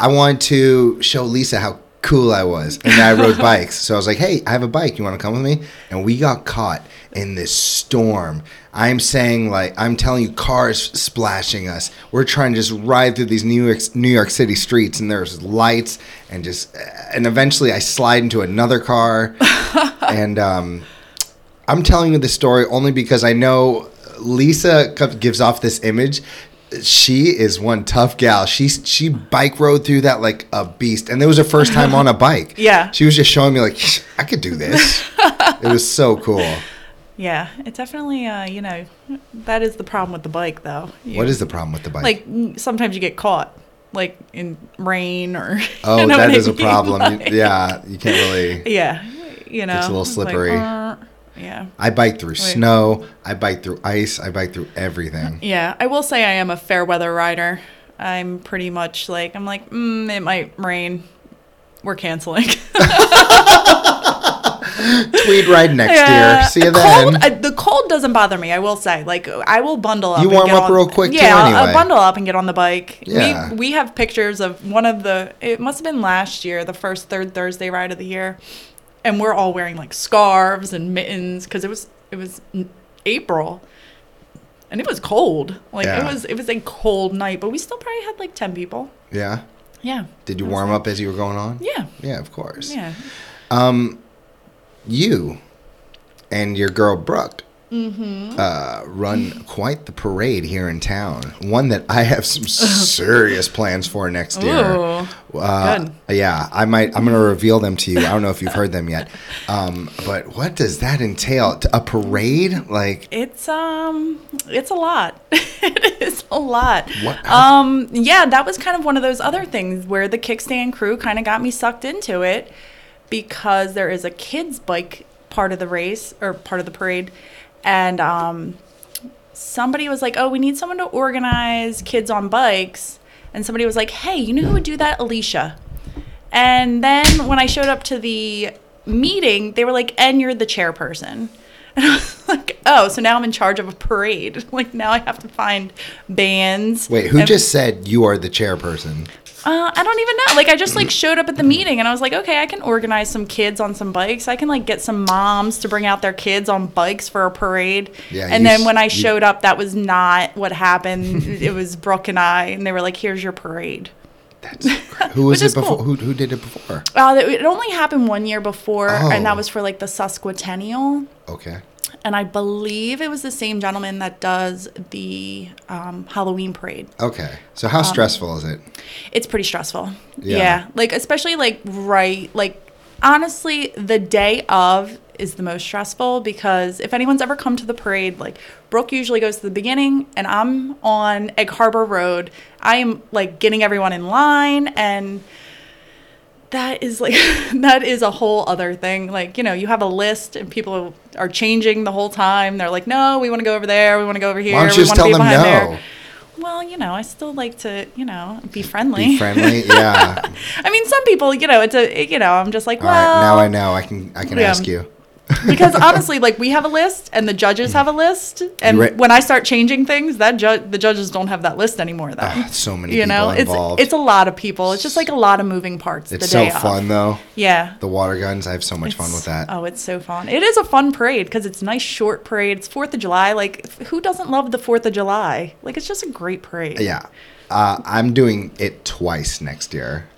I wanted to show Lisa how cool I was, and I rode bikes. So I was like, "Hey, I have a bike. You want to come with me?" And we got caught in this storm. I'm saying like I'm telling you, cars splashing us. We're trying to just ride through these New York New York City streets, and there's lights, and just and eventually I slide into another car, and um, I'm telling you this story only because I know Lisa gives off this image. She is one tough gal. She she bike rode through that like a beast, and it was her first time on a bike. Yeah. she was just showing me like I could do this. it was so cool. Yeah, it definitely. Uh, you know, that is the problem with the bike, though. You- What is the problem with the bike? like sometimes you get caught, like in rain or. oh, you know that what I is a mean? problem. You- Like- yeah, you can't really. Yeah, you know, It's a little it's like, slippery. uh, yeah. I bike through snow. I bike through ice. I bike through everything. Yeah, I will say I am a fair weather rider. I'm pretty much like I'm like, mm, it might rain. We're canceling. Tweed ride next Yeah. year. See you cold, then. I, the cold doesn't bother me. I will say, like, I will bundle up. You and warm get up on- real quick, too, Yeah, I'll- I'll bundle up and get on the bike. Yeah. We we have pictures of one of the. It must have been last year, the first third Thursday ride of the year, and we're all wearing like scarves and mittens because it was it was April. And it was cold. Like it was it was a cold night, but we still probably had like ten people. Yeah. Yeah. Did you warm like- up as you were going on? Yeah. Yeah, of course. Yeah. Um, you and your girl Brooke uh, run quite the parade here in town. One that I have some serious plans for next year. Ooh, Uh, good. Yeah, I might. I'm going to reveal them to you. I don't know if you've heard them yet. Um, but what does that entail? A parade? Like It's um, it's a lot. it is a lot. What- Um, yeah, that was kind of one of those other things where the kickstand crew kind of got me sucked into it because there is a kids bike part of the race or part of the parade, and um, somebody was like, "Oh, we need someone to organize kids on bikes," and somebody was like, "Hey, you know who would do that? Alicia." And then when I showed up to the meeting, they were like, "And you're the chairperson." And I was like, "Oh, so now I'm in charge of a parade. Like now I have to find bands." Wait, who and- just said you are the chairperson? Uh, I don't even know. Like I just like showed up at the meeting and I was like, "Okay, I can organize some kids on some bikes. I can like get some moms to bring out their kids on bikes for a parade." Yeah, and then s- when I you- showed up, that was not what happened. it was Brooke and I, and they were like, "Here's your parade." That's who was it before? cool. Who who did it before? Uh, it only happened one year before, and Oh. that was for like the Sesquicentennial. Okay. And I believe it was the same gentleman that does the um, Halloween parade. Okay. So Um, how stressful is it? It's pretty stressful. Yeah. Yeah. Like, especially like right, like, honestly, the day of is the most stressful because if anyone's ever come to the parade, like, Brooke usually goes to the beginning and I'm on Egg Harbor Road. I am like getting everyone in line and that is like that is a whole other thing like you know you have a list and people are changing the whole time they're like no we want to go over there we want to go over here Why don't we you just want to tell be them behind no? there well you know i still like to you know be friendly Be friendly. Yeah. i mean some people you know it's a you know i'm just like well right. Now I know. I can I can Yeah. ask you. Because honestly like we have a list and the judges have a list and re- when i start changing things that ju- the judges don't have that list anymore though Ah, so many you people know involved. it's it's a lot of people it's just like a lot of moving parts It's the so day of. fun though. yeah The water guns. I have so much fun with that. Oh, it's so fun. It is a fun parade because it's a nice short parade. It's Fourth of July. Like, who doesn't love the Fourth of July? Like, it's just a great parade. Yeah. Uh, I'm doing it twice next year.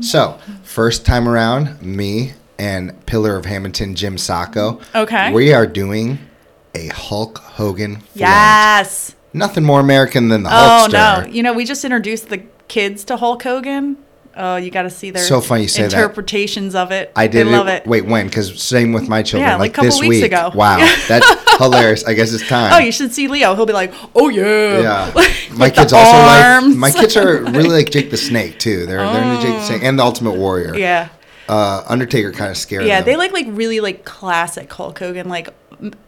So, first time around, me and Pillar of Hammonton Jim Sacco. Okay. We are doing a Hulk Hogan. Yes. Nothing more American than the Oh Hulkster. no! You know, we just introduced the kids to Hulk Hogan. Oh, you got to see their So funny you say that. interpretations of it. I did They love it. Wait, when? Because same with my children. Yeah, like like a couple this weeks week. ago. Wow, that's hilarious. I guess it's time. Oh, you should see Leo. He'll be like, "Oh yeah." Yeah, Like, my kids also like my kids are really like Jake the Snake too. They're they're into Jake the Snake oh. and the Ultimate Warrior. Yeah. Uh, Undertaker kind of scared Yeah, them. they like like really like classic Hulk Hogan, like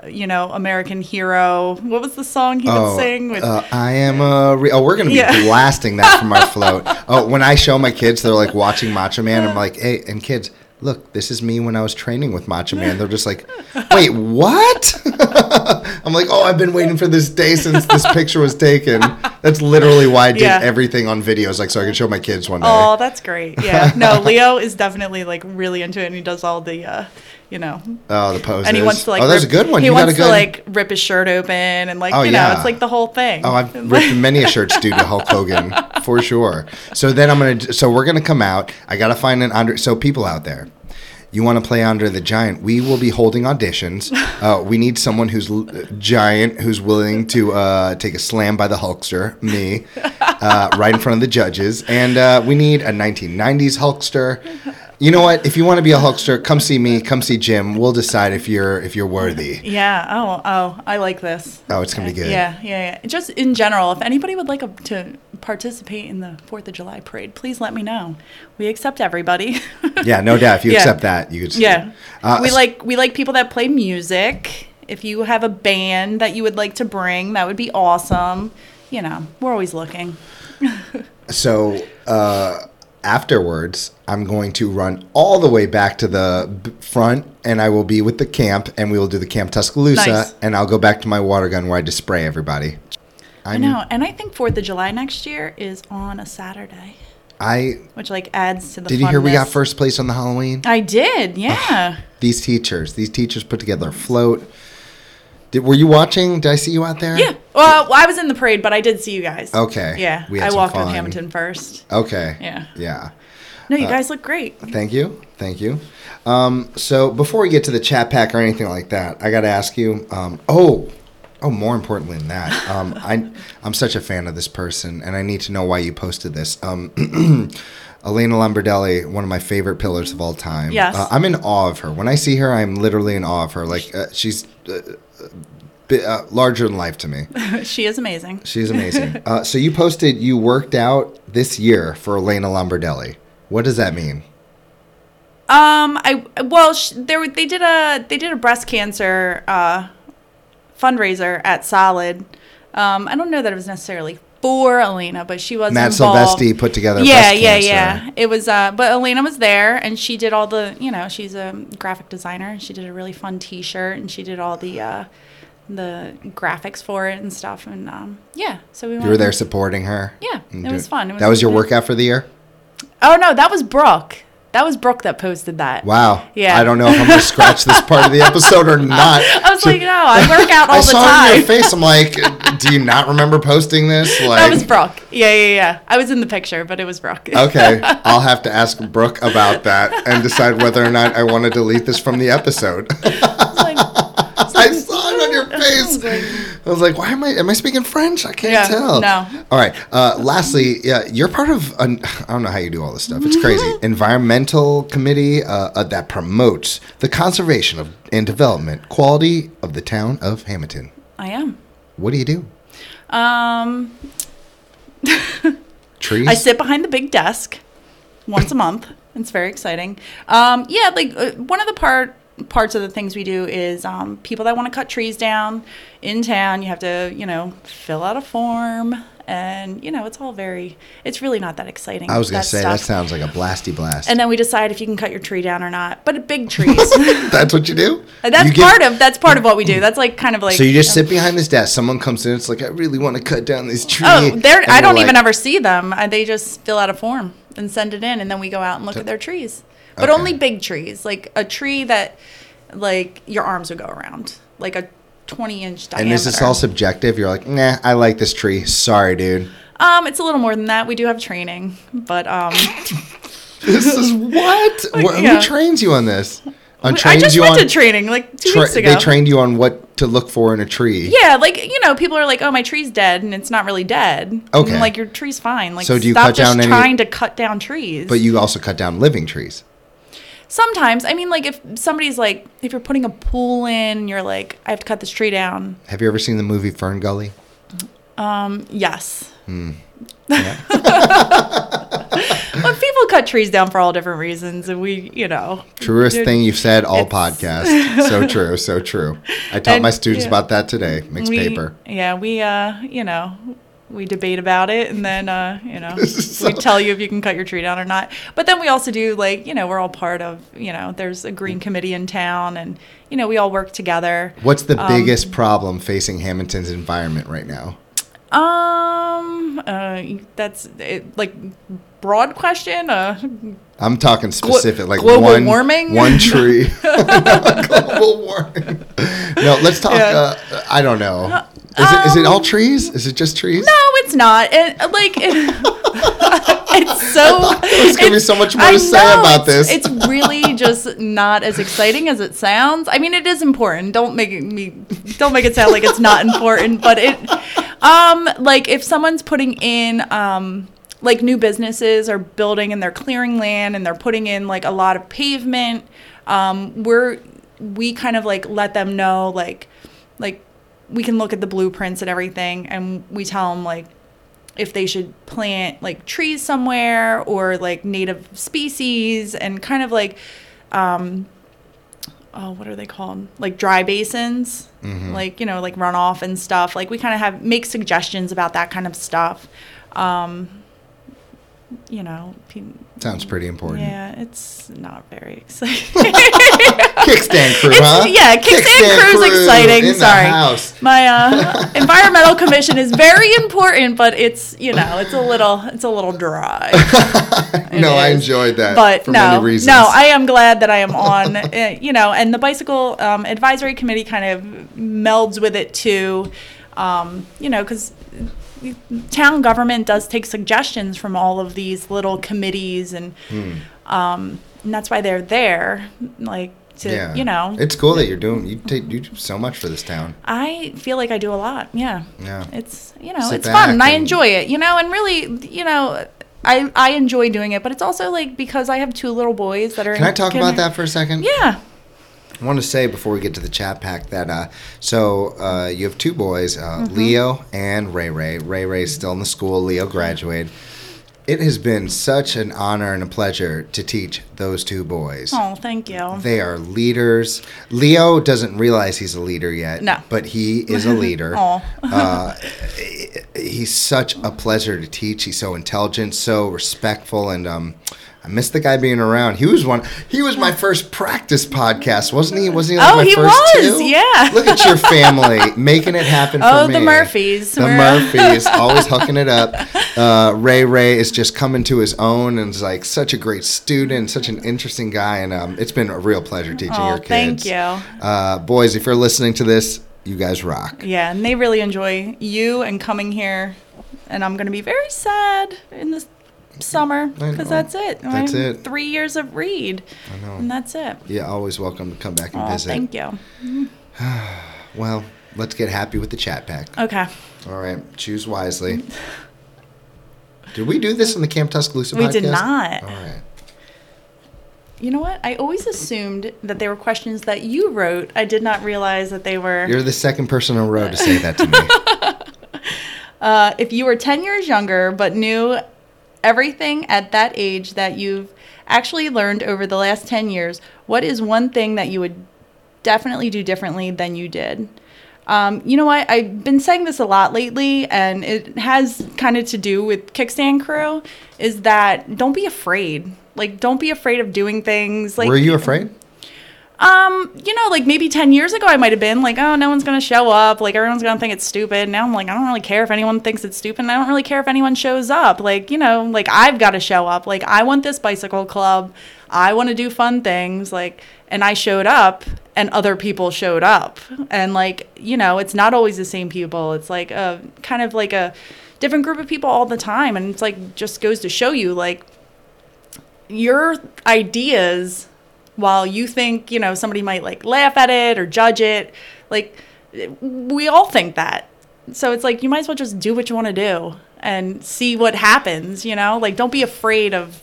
you know, American hero. What was the song he would sing with? uh, I am a. Re- oh, we're gonna be Yeah. blasting that from our float. Oh, when I show my kids, they're like watching Macho Man. I'm like, hey, and kids, look, this is me when I was training with Macho Man. They're just like, wait, what? I'm like, oh, I've been waiting for this day since this picture was taken. That's literally why I did Yeah. everything on videos, like so I could show my kids one day. Oh, that's great. Yeah. No, Leo is definitely like really into it and he does all the uh you know Oh, the poses. and he wants to like oh, that's rip, a good one. He you got wants a good. to like rip his shirt open and like Oh, you know, yeah. it's like the whole thing. Oh, I've ripped many a shirts due to Hulk Hogan for sure. So then I'm gonna. So we're gonna come out. I gotta find an under. So people out there, you want to play Andre the Giant? We will be holding auditions. Uh, we need someone who's l- giant, who's willing to uh, take a slam by the Hulkster, me, uh, right in front of the judges, and uh, we need a 1990s Hulkster. You know what? If you want to be a Hulkster, come see me. Come see Jim. We'll decide if you're if you're worthy. yeah. Oh, oh, I like this. Oh, it's gonna be good. Yeah, yeah, yeah. Just in general, if anybody would like a, to participate in the Fourth of July parade, please let me know. We accept everybody. Yeah, no doubt. If you Yeah. accept that, you could. Yeah. Uh, we like we like people that play music. If you have a band that you would like to bring, that would be awesome. You know, we're always looking. So uh, afterwards, I'm going to run all the way back to the b- front, and I will be with the camp, and we will do the Camp Tuscaloosa, Nice. and I'll go back to my water gun where I just spray everybody. I know, and I think Fourth of July next year is on a Saturday, I which like adds to the. did you hear we got first place on the Halloween? I did, yeah. These teachers, these teachers put together a float. Did, were you watching? Did I see you out there? yeah. Well, I was in the parade, but I did see you guys. Okay. Yeah. We had I walked fun. with Hammonton first. Okay. Yeah. Yeah. No, you guys look great. Thank you. Thank you. Um, so before we get to the chat pack or anything like that, I got to ask you. Um, oh, oh, more importantly than that, um, I I'm such a fan of this person, and I need to know why you posted this. Um, Elena Lombardelli, one of my favorite pillars of all time. Yes. Uh, I'm in awe of her. When I see her, I'm literally in awe of her. Like uh, she's uh, bi- uh, larger than life to me. she is amazing. She's amazing. uh, so you posted you worked out this year for Elena Lombardelli. What does that mean? Um, I well, sh- there they did a they did a breast cancer uh, fundraiser at Solid. Um, I don't know that it was necessarily for Elena, but she was Matt involved. Silvesti put together. Yeah, yeah, yeah. It was, uh, but Elena was there, and she did all the, you know, she's a graphic designer. and She did a really fun T-shirt, and she did all the, uh, the graphics for it and stuff. And um, yeah, so we You were there supporting her. Yeah, it was fun. It was- that was your workout for the year. Oh no, that was Brooke. That was Brooke that posted that. Wow. Yeah. I don't know if I'm gonna scratch this part of the episode or not. I was like, no, I work out all I the saw it in your face. I'm like, do you not remember posting this? Like, That was Brooke. Yeah, yeah, yeah. I was in the picture, but it was Brooke. okay, I'll have to ask Brooke about that and decide whether or not I want to delete this from the episode. I saw it on your oh face. I was like, why am I? Am I speaking French? I can't Yeah, tell. no. All right. Uh, lastly, yeah, you're part of. An, I don't know how you do all this stuff. It's crazy. Environmental committee uh, uh, that promotes the conservation of and development quality of the town of Hammonton. I am. What do you do? Um, Trees. I sit behind the big desk once a month. It's very exciting. Um, yeah, like uh, one of the part parts of the things we do is um, people that want to cut trees down in town. You have to, you know, fill out a form, and you know, it's all very. It's really not that exciting. I was gonna that say that sounds like a blasty blast. And then we decide if you can cut your tree down or not. But big trees. that's what you do. that's You part of that's part of what we do. That's like kind of like. So you just sit behind this desk. Someone comes in. It's like I really want to cut down this tree. Oh, they're. And I don't like, even ever see them. They just fill out a form and send it in, and then we go out and look at their trees. But Okay. only big trees, like a tree that, like your arms would go around, like a twenty-inch diameter. And is this all subjective? You're like, nah, I like this tree. Sorry, dude. Um, it's a little more than that. We do have training, but um, This is what? Wh- yeah. Who trains you on this? On I just went on. to training like two tra- weeks ago. they trained you on what to look for in a tree. Yeah, like you know, people are like, "Oh, my tree's dead," and it's not really dead. And Okay. like your tree's fine. Like, So do you stop cut just down any- trying to cut down trees. But you also cut down living trees. Sometimes, I mean, like if somebody's like, if you're putting a pool in, you're like, I have to cut this tree down. Have you ever seen the movie Fern Gully? Um, yes. Hmm. but people cut trees down for all different reasons, and we, you know, Truest thing you've said all podcast. so true, so true. I taught And- my students yeah. about that today. Mixed we, paper. Yeah, we, uh, you know, we debate about it, and then, uh, you know, so- we tell you if you can cut your tree down or not. But then we also do like, you know, we're all part of, you know, there's a green committee in town, and you know, we all work together. What's the Um, biggest problem facing Hammonton's environment right now? Um, uh, that's it, like broad question. Uh, I'm talking specific, like global one warming? one tree. global warming. No, let's talk. Yeah. Uh, I don't know. Is it is it all trees? Is it just trees? no, it's not. It, like it, it's so. there was gonna be so much more I to say know, about it's- this. It's really just not as exciting as it sounds. I mean, it is important. Don't make it me. Don't make it sound like it's not important. But it, um, like if someone's putting in, um, like new businesses are building and they're clearing land and they're putting in like a lot of pavement, um, we're we kind of like let them know like, like we can look at the blueprints and everything, and we tell them like if they should plant like trees somewhere or like native species and kind of like um oh what are they called? Like dry basins like you know like runoff and stuff. Like we kind of have make suggestions about that kind of stuff. Um you know Sounds pretty important. yeah it's not very exciting Kickstand crew, It's- huh? yeah, kickstand crew's exciting, in the sorry. house. my uh, environmental commission is very important but it's you know it's a little it's a little dry no, I enjoyed that. but for no, many reasons. no, I am glad that I am on. uh, you know, and the bicycle um, advisory committee kind of melds with it too. Um, you know, because town government does take suggestions from all of these little committees and Hmm. um and that's why they're there like to yeah. you know It's cool that you're doing. You take you do so much for this town. I feel like I do a lot. Yeah. Yeah. It's you know, Sit it's fun and I enjoy it, you know, and really, you know, I I enjoy doing it, but it's also like because I have two little boys that are Can I talk kinder- about that for a second? Yeah. I want to say before we get to the chat pack that uh, so uh, you have two boys, uh, Mm-hmm. Leo and Ray Ray. Ray Ray's still in the school. Leo graduated. It has been such an honor and a pleasure to teach those two boys. Oh, thank you. They are leaders. Leo doesn't realize he's a leader yet. No. But he is a leader. Aw. uh, he's such a pleasure to teach. He's so intelligent, so respectful, and um, I miss the guy being around. He was one. He was my first practice podcast, wasn't he? Wasn't he? Like Oh, my he first was, two? yeah. Look at your family making it happen for Oh, the Murphys. The We're- Murphys always hooking it up. Uh, Ray Ray is just coming to his own and is like such a great student, such an interesting guy, and um, it's been a real pleasure teaching Oh, your kids. thank you. uh, boys. If you're listening to this, you guys rock. Yeah, and they really enjoy you and coming here. And I'm going to be very sad in the summer because that's it. That's I- it. Three years of read. I know. and that's it. Yeah, always welcome to come back and Oh, visit. thank you. Well, let's get happy with the chat pack. Okay. All right, choose wisely. Did we do this in the Camp Tuscaloosa We podcast? did not. All right. You know what? I always assumed that they were questions that you wrote. I did not realize that they were. You're the second person in a row to say that to me. Uh, if you were 10 years younger but knew everything at that age that you've actually learned over the last 10 years, what is one thing that you would definitely do differently than you did? Um, you know what? I've been saying this a lot lately, and it has kind of to do with Kickstand Crew. Is that don't be afraid. Like, don't be afraid of doing things. Like, Were you afraid? Um, you know, like maybe 10 years ago, I might have been like, oh, no one's going to show up. Like, everyone's going to think it's stupid. Now I'm like, I don't really care if anyone thinks it's stupid. And I don't really care if anyone shows up. Like, you know, like I've got to show up. Like, I want this bicycle club. I want to do fun things. Like, and I showed up and other people showed up. And like, you know, it's not always the same people. It's like a kind of like a different group of people all the time. And it's like, just goes to show you, like, your ideas while you think you know somebody might like laugh at it or judge it like we all think that. So it's like you might as well just do what you want to do and see what happens you know? Like don't be afraid of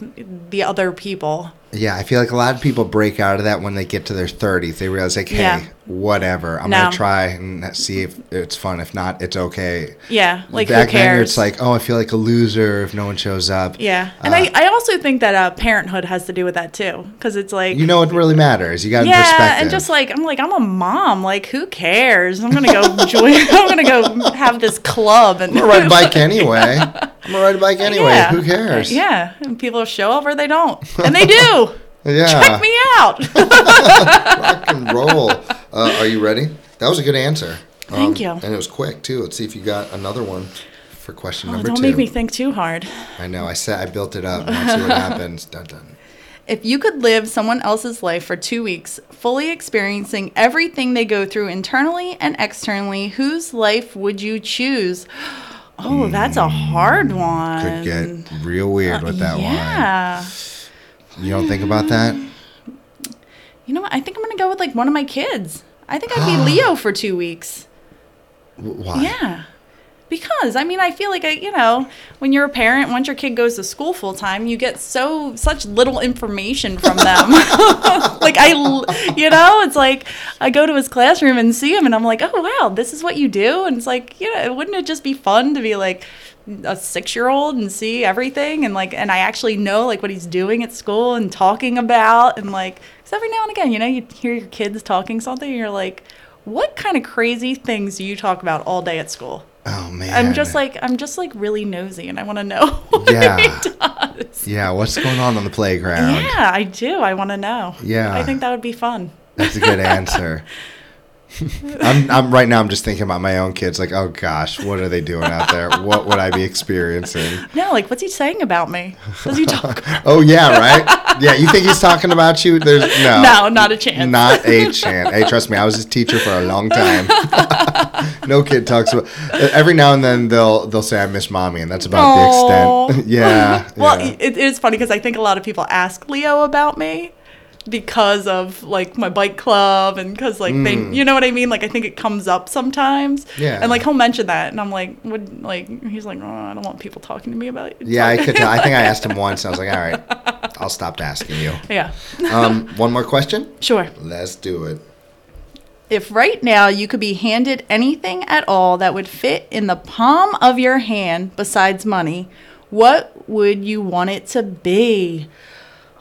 the other people Yeah, I feel like a lot of people break out of that when they get to their 30s. They realize, like, hey, Yeah. whatever. I'm No. going to try and see if it's fun. If not, it's okay. yeah like Back who cares then, it's like, oh, I feel like a loser if no one shows up. yeah and Uh, I, I also think that uh, parenthood has to do with that too because it's like You know what really matters. You got yeah, perspective. and just like I'm like I'm a mom. Like who cares? I'm gonna go join. I'm gonna go have this club and I'm ride a bike anyway. I'm gonna ride a bike anyway. Yeah. Who cares? Yeah, and people show up or they don't, and they do. Yeah. Check me out. Rock and roll. Uh, are you ready? That was a good answer. Um, Thank you. And it was quick too. Let's see if you got another one for question Oh, number don't two. make me think too hard. I know. I said I built it up. Let's see what happens. Dun dun. If you could live someone else's life for two weeks, fully experiencing everything they go through internally and externally, whose life would you choose? Oh, that's a hard one. Could get real weird uh, with that one. yeah. You don't think about that? Hmm. You know what? I think I'm gonna go with like one of my kids. I think I'd be Leo for two weeks. Why? Yeah. Because I mean, I feel like I, you know, when you're a parent, once your kid goes to school full time, you get so such little information from them. like I, you know, it's like I go to his classroom and see him, and I'm like, oh wow, this is what you do, and it's like, you know, wouldn't it just be fun to be like a six year old and see everything, and like, and I actually know like what he's doing at school and talking about, and like, because every now and again, you know, you hear your kids talking something, and you're like. What kind of crazy things do you talk about all day at school? Oh man. I'm just like I'm just like really nosy and I want to know what Yeah. he does. Yeah. What's going on on the playground? Yeah, I do. I want to know. Yeah. I think that would be fun. That's a good answer. I'm, I'm right now. I'm just thinking about my own kids. Like, oh gosh, what are they doing out there? What would I be experiencing? No, like what's he saying about me? Does he talk? Oh yeah, right. Yeah, you think he's talking about you? There's no, no, not a chance. not a chance. Hey, trust me, I was his teacher for a long time. no kid talks about. Every now and then they'll they'll say I miss mommy, and that's about Aw. the extent. yeah. Well, yeah. it, it's funny because I think a lot of people ask Leo about me because of like my bike club and because like they, you know what I mean. Like I think it comes up sometimes. Mm. Yeah. And like he'll mention that, and I'm like, would like he's like, oh, I don't want people talking to me about it. yeah, I could tell. I think I asked him once, and I was like, all right, I'll stop asking you. yeah. Um, one more question. Sure. Let's do it. If right now you could be handed anything at all that would fit in the palm of your hand besides money, what would you want it to be?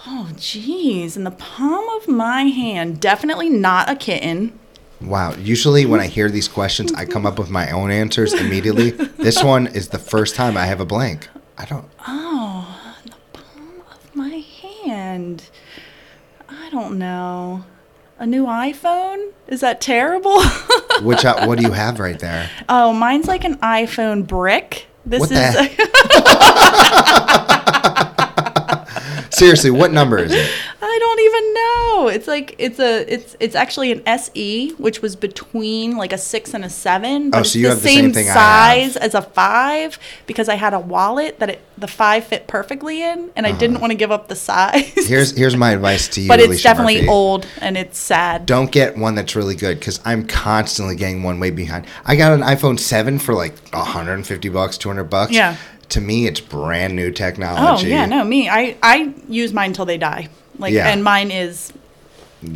Oh, geez, in the palm of my hand, definitely not a kitten. Wow. Usually, when I hear these questions, I come up with my own answers immediately. This one is the first time I have a blank. I don't. Oh, in the palm of my hand. I don't know. A new iPhone? Is that terrible? Which uh, what do you have right there? oh, mine's like an iPhone brick. This What is Seriously, what number is it? I don't even know. It's like it's a it's it's actually an SE, which was between like a six and a seven. But Oh, it's so you the have the same same thing I size as a five because I had a wallet that it the five fit perfectly in, and I didn't want to give up the size. Uh-huh. Here's here's my advice to you. but it's Alicia definitely Murphy. old and it's sad. Don't get one that's really good because I'm constantly getting one way behind. I got an iPhone 7 for like 150 bucks, 200 bucks. Yeah. To me, it's brand new technology. oh technology. yeah, no, me. I I use mine till they die. Like, Yeah. and mine is.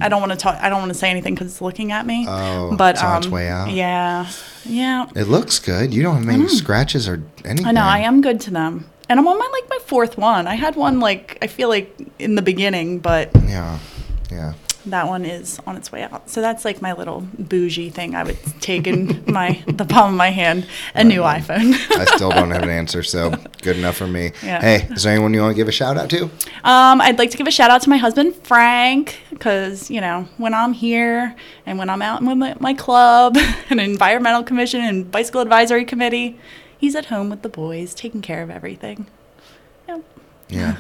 I don't want to talk. I don't want to say anything because it's looking at me. Oh, but it's on its um, way out. Yeah, yeah. It looks good. You don't have many scratches or anything. I know I am good to them, and I'm on my like my fourth one. I had one like I feel like in the beginning, but Yeah. Yeah. That one is on its way out. So that's like my little bougie thing. I would take in my the palm of my hand a new iPhone. I still don't have an answer, so good enough for me. Yeah. Hey, is there anyone you want to give a shout out to? um, I'd like to give a shout out to my husband Frank because you know when I'm here and when I'm out with my, my club and environmental commission and bicycle advisory committee, he's at home with the boys taking care of everything. Yep. Yeah.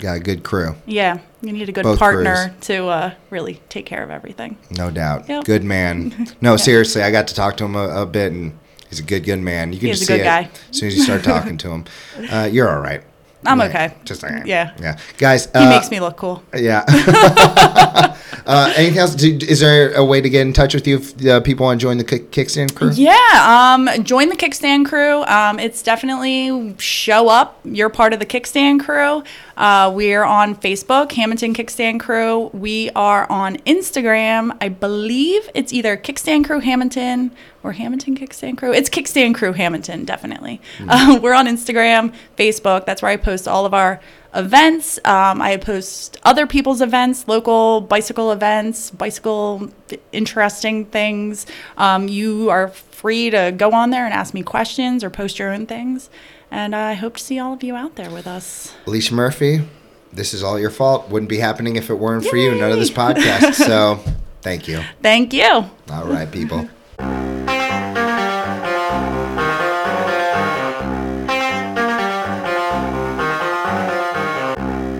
Got a good crew, Yeah, you need a good Both partner to uh, really take care of everything. no doubt. Yep. Good man. No, seriously, I got to talk to him a, a bit, and he's a good, good man. You can He is just a see good it guy. as soon as you start talking to him. Uh, you're all right. I'm Yeah, okay. Just uh, Yeah. yeah, guys. He uh, makes me look cool. Yeah. uh, anything else? Is there a way to get in touch with you if uh, people want to join the kick- kickstand crew? Yeah, um, join the kickstand crew. Um, it's definitely show up. You're part of the kickstand crew. Uh, we're on Facebook, Hammonton Kickstand Crew. We are on Instagram. I believe it's either Kickstand Crew Hammonton or Hammonton Kickstand Crew. It's Kickstand Crew Hammonton, definitely. Uh, we're on Instagram, Facebook. That's where I post all of our events. Um, I post other people's events, local bicycle events, bicycle interesting things. Um, you are free to go on there and ask me questions or post your own things. And I hope to see all of you out there with us. Alicia Murphy, this is all your fault. Wouldn't be happening if it weren't for you. None of this podcast. So, thank you. Thank you. All right, people.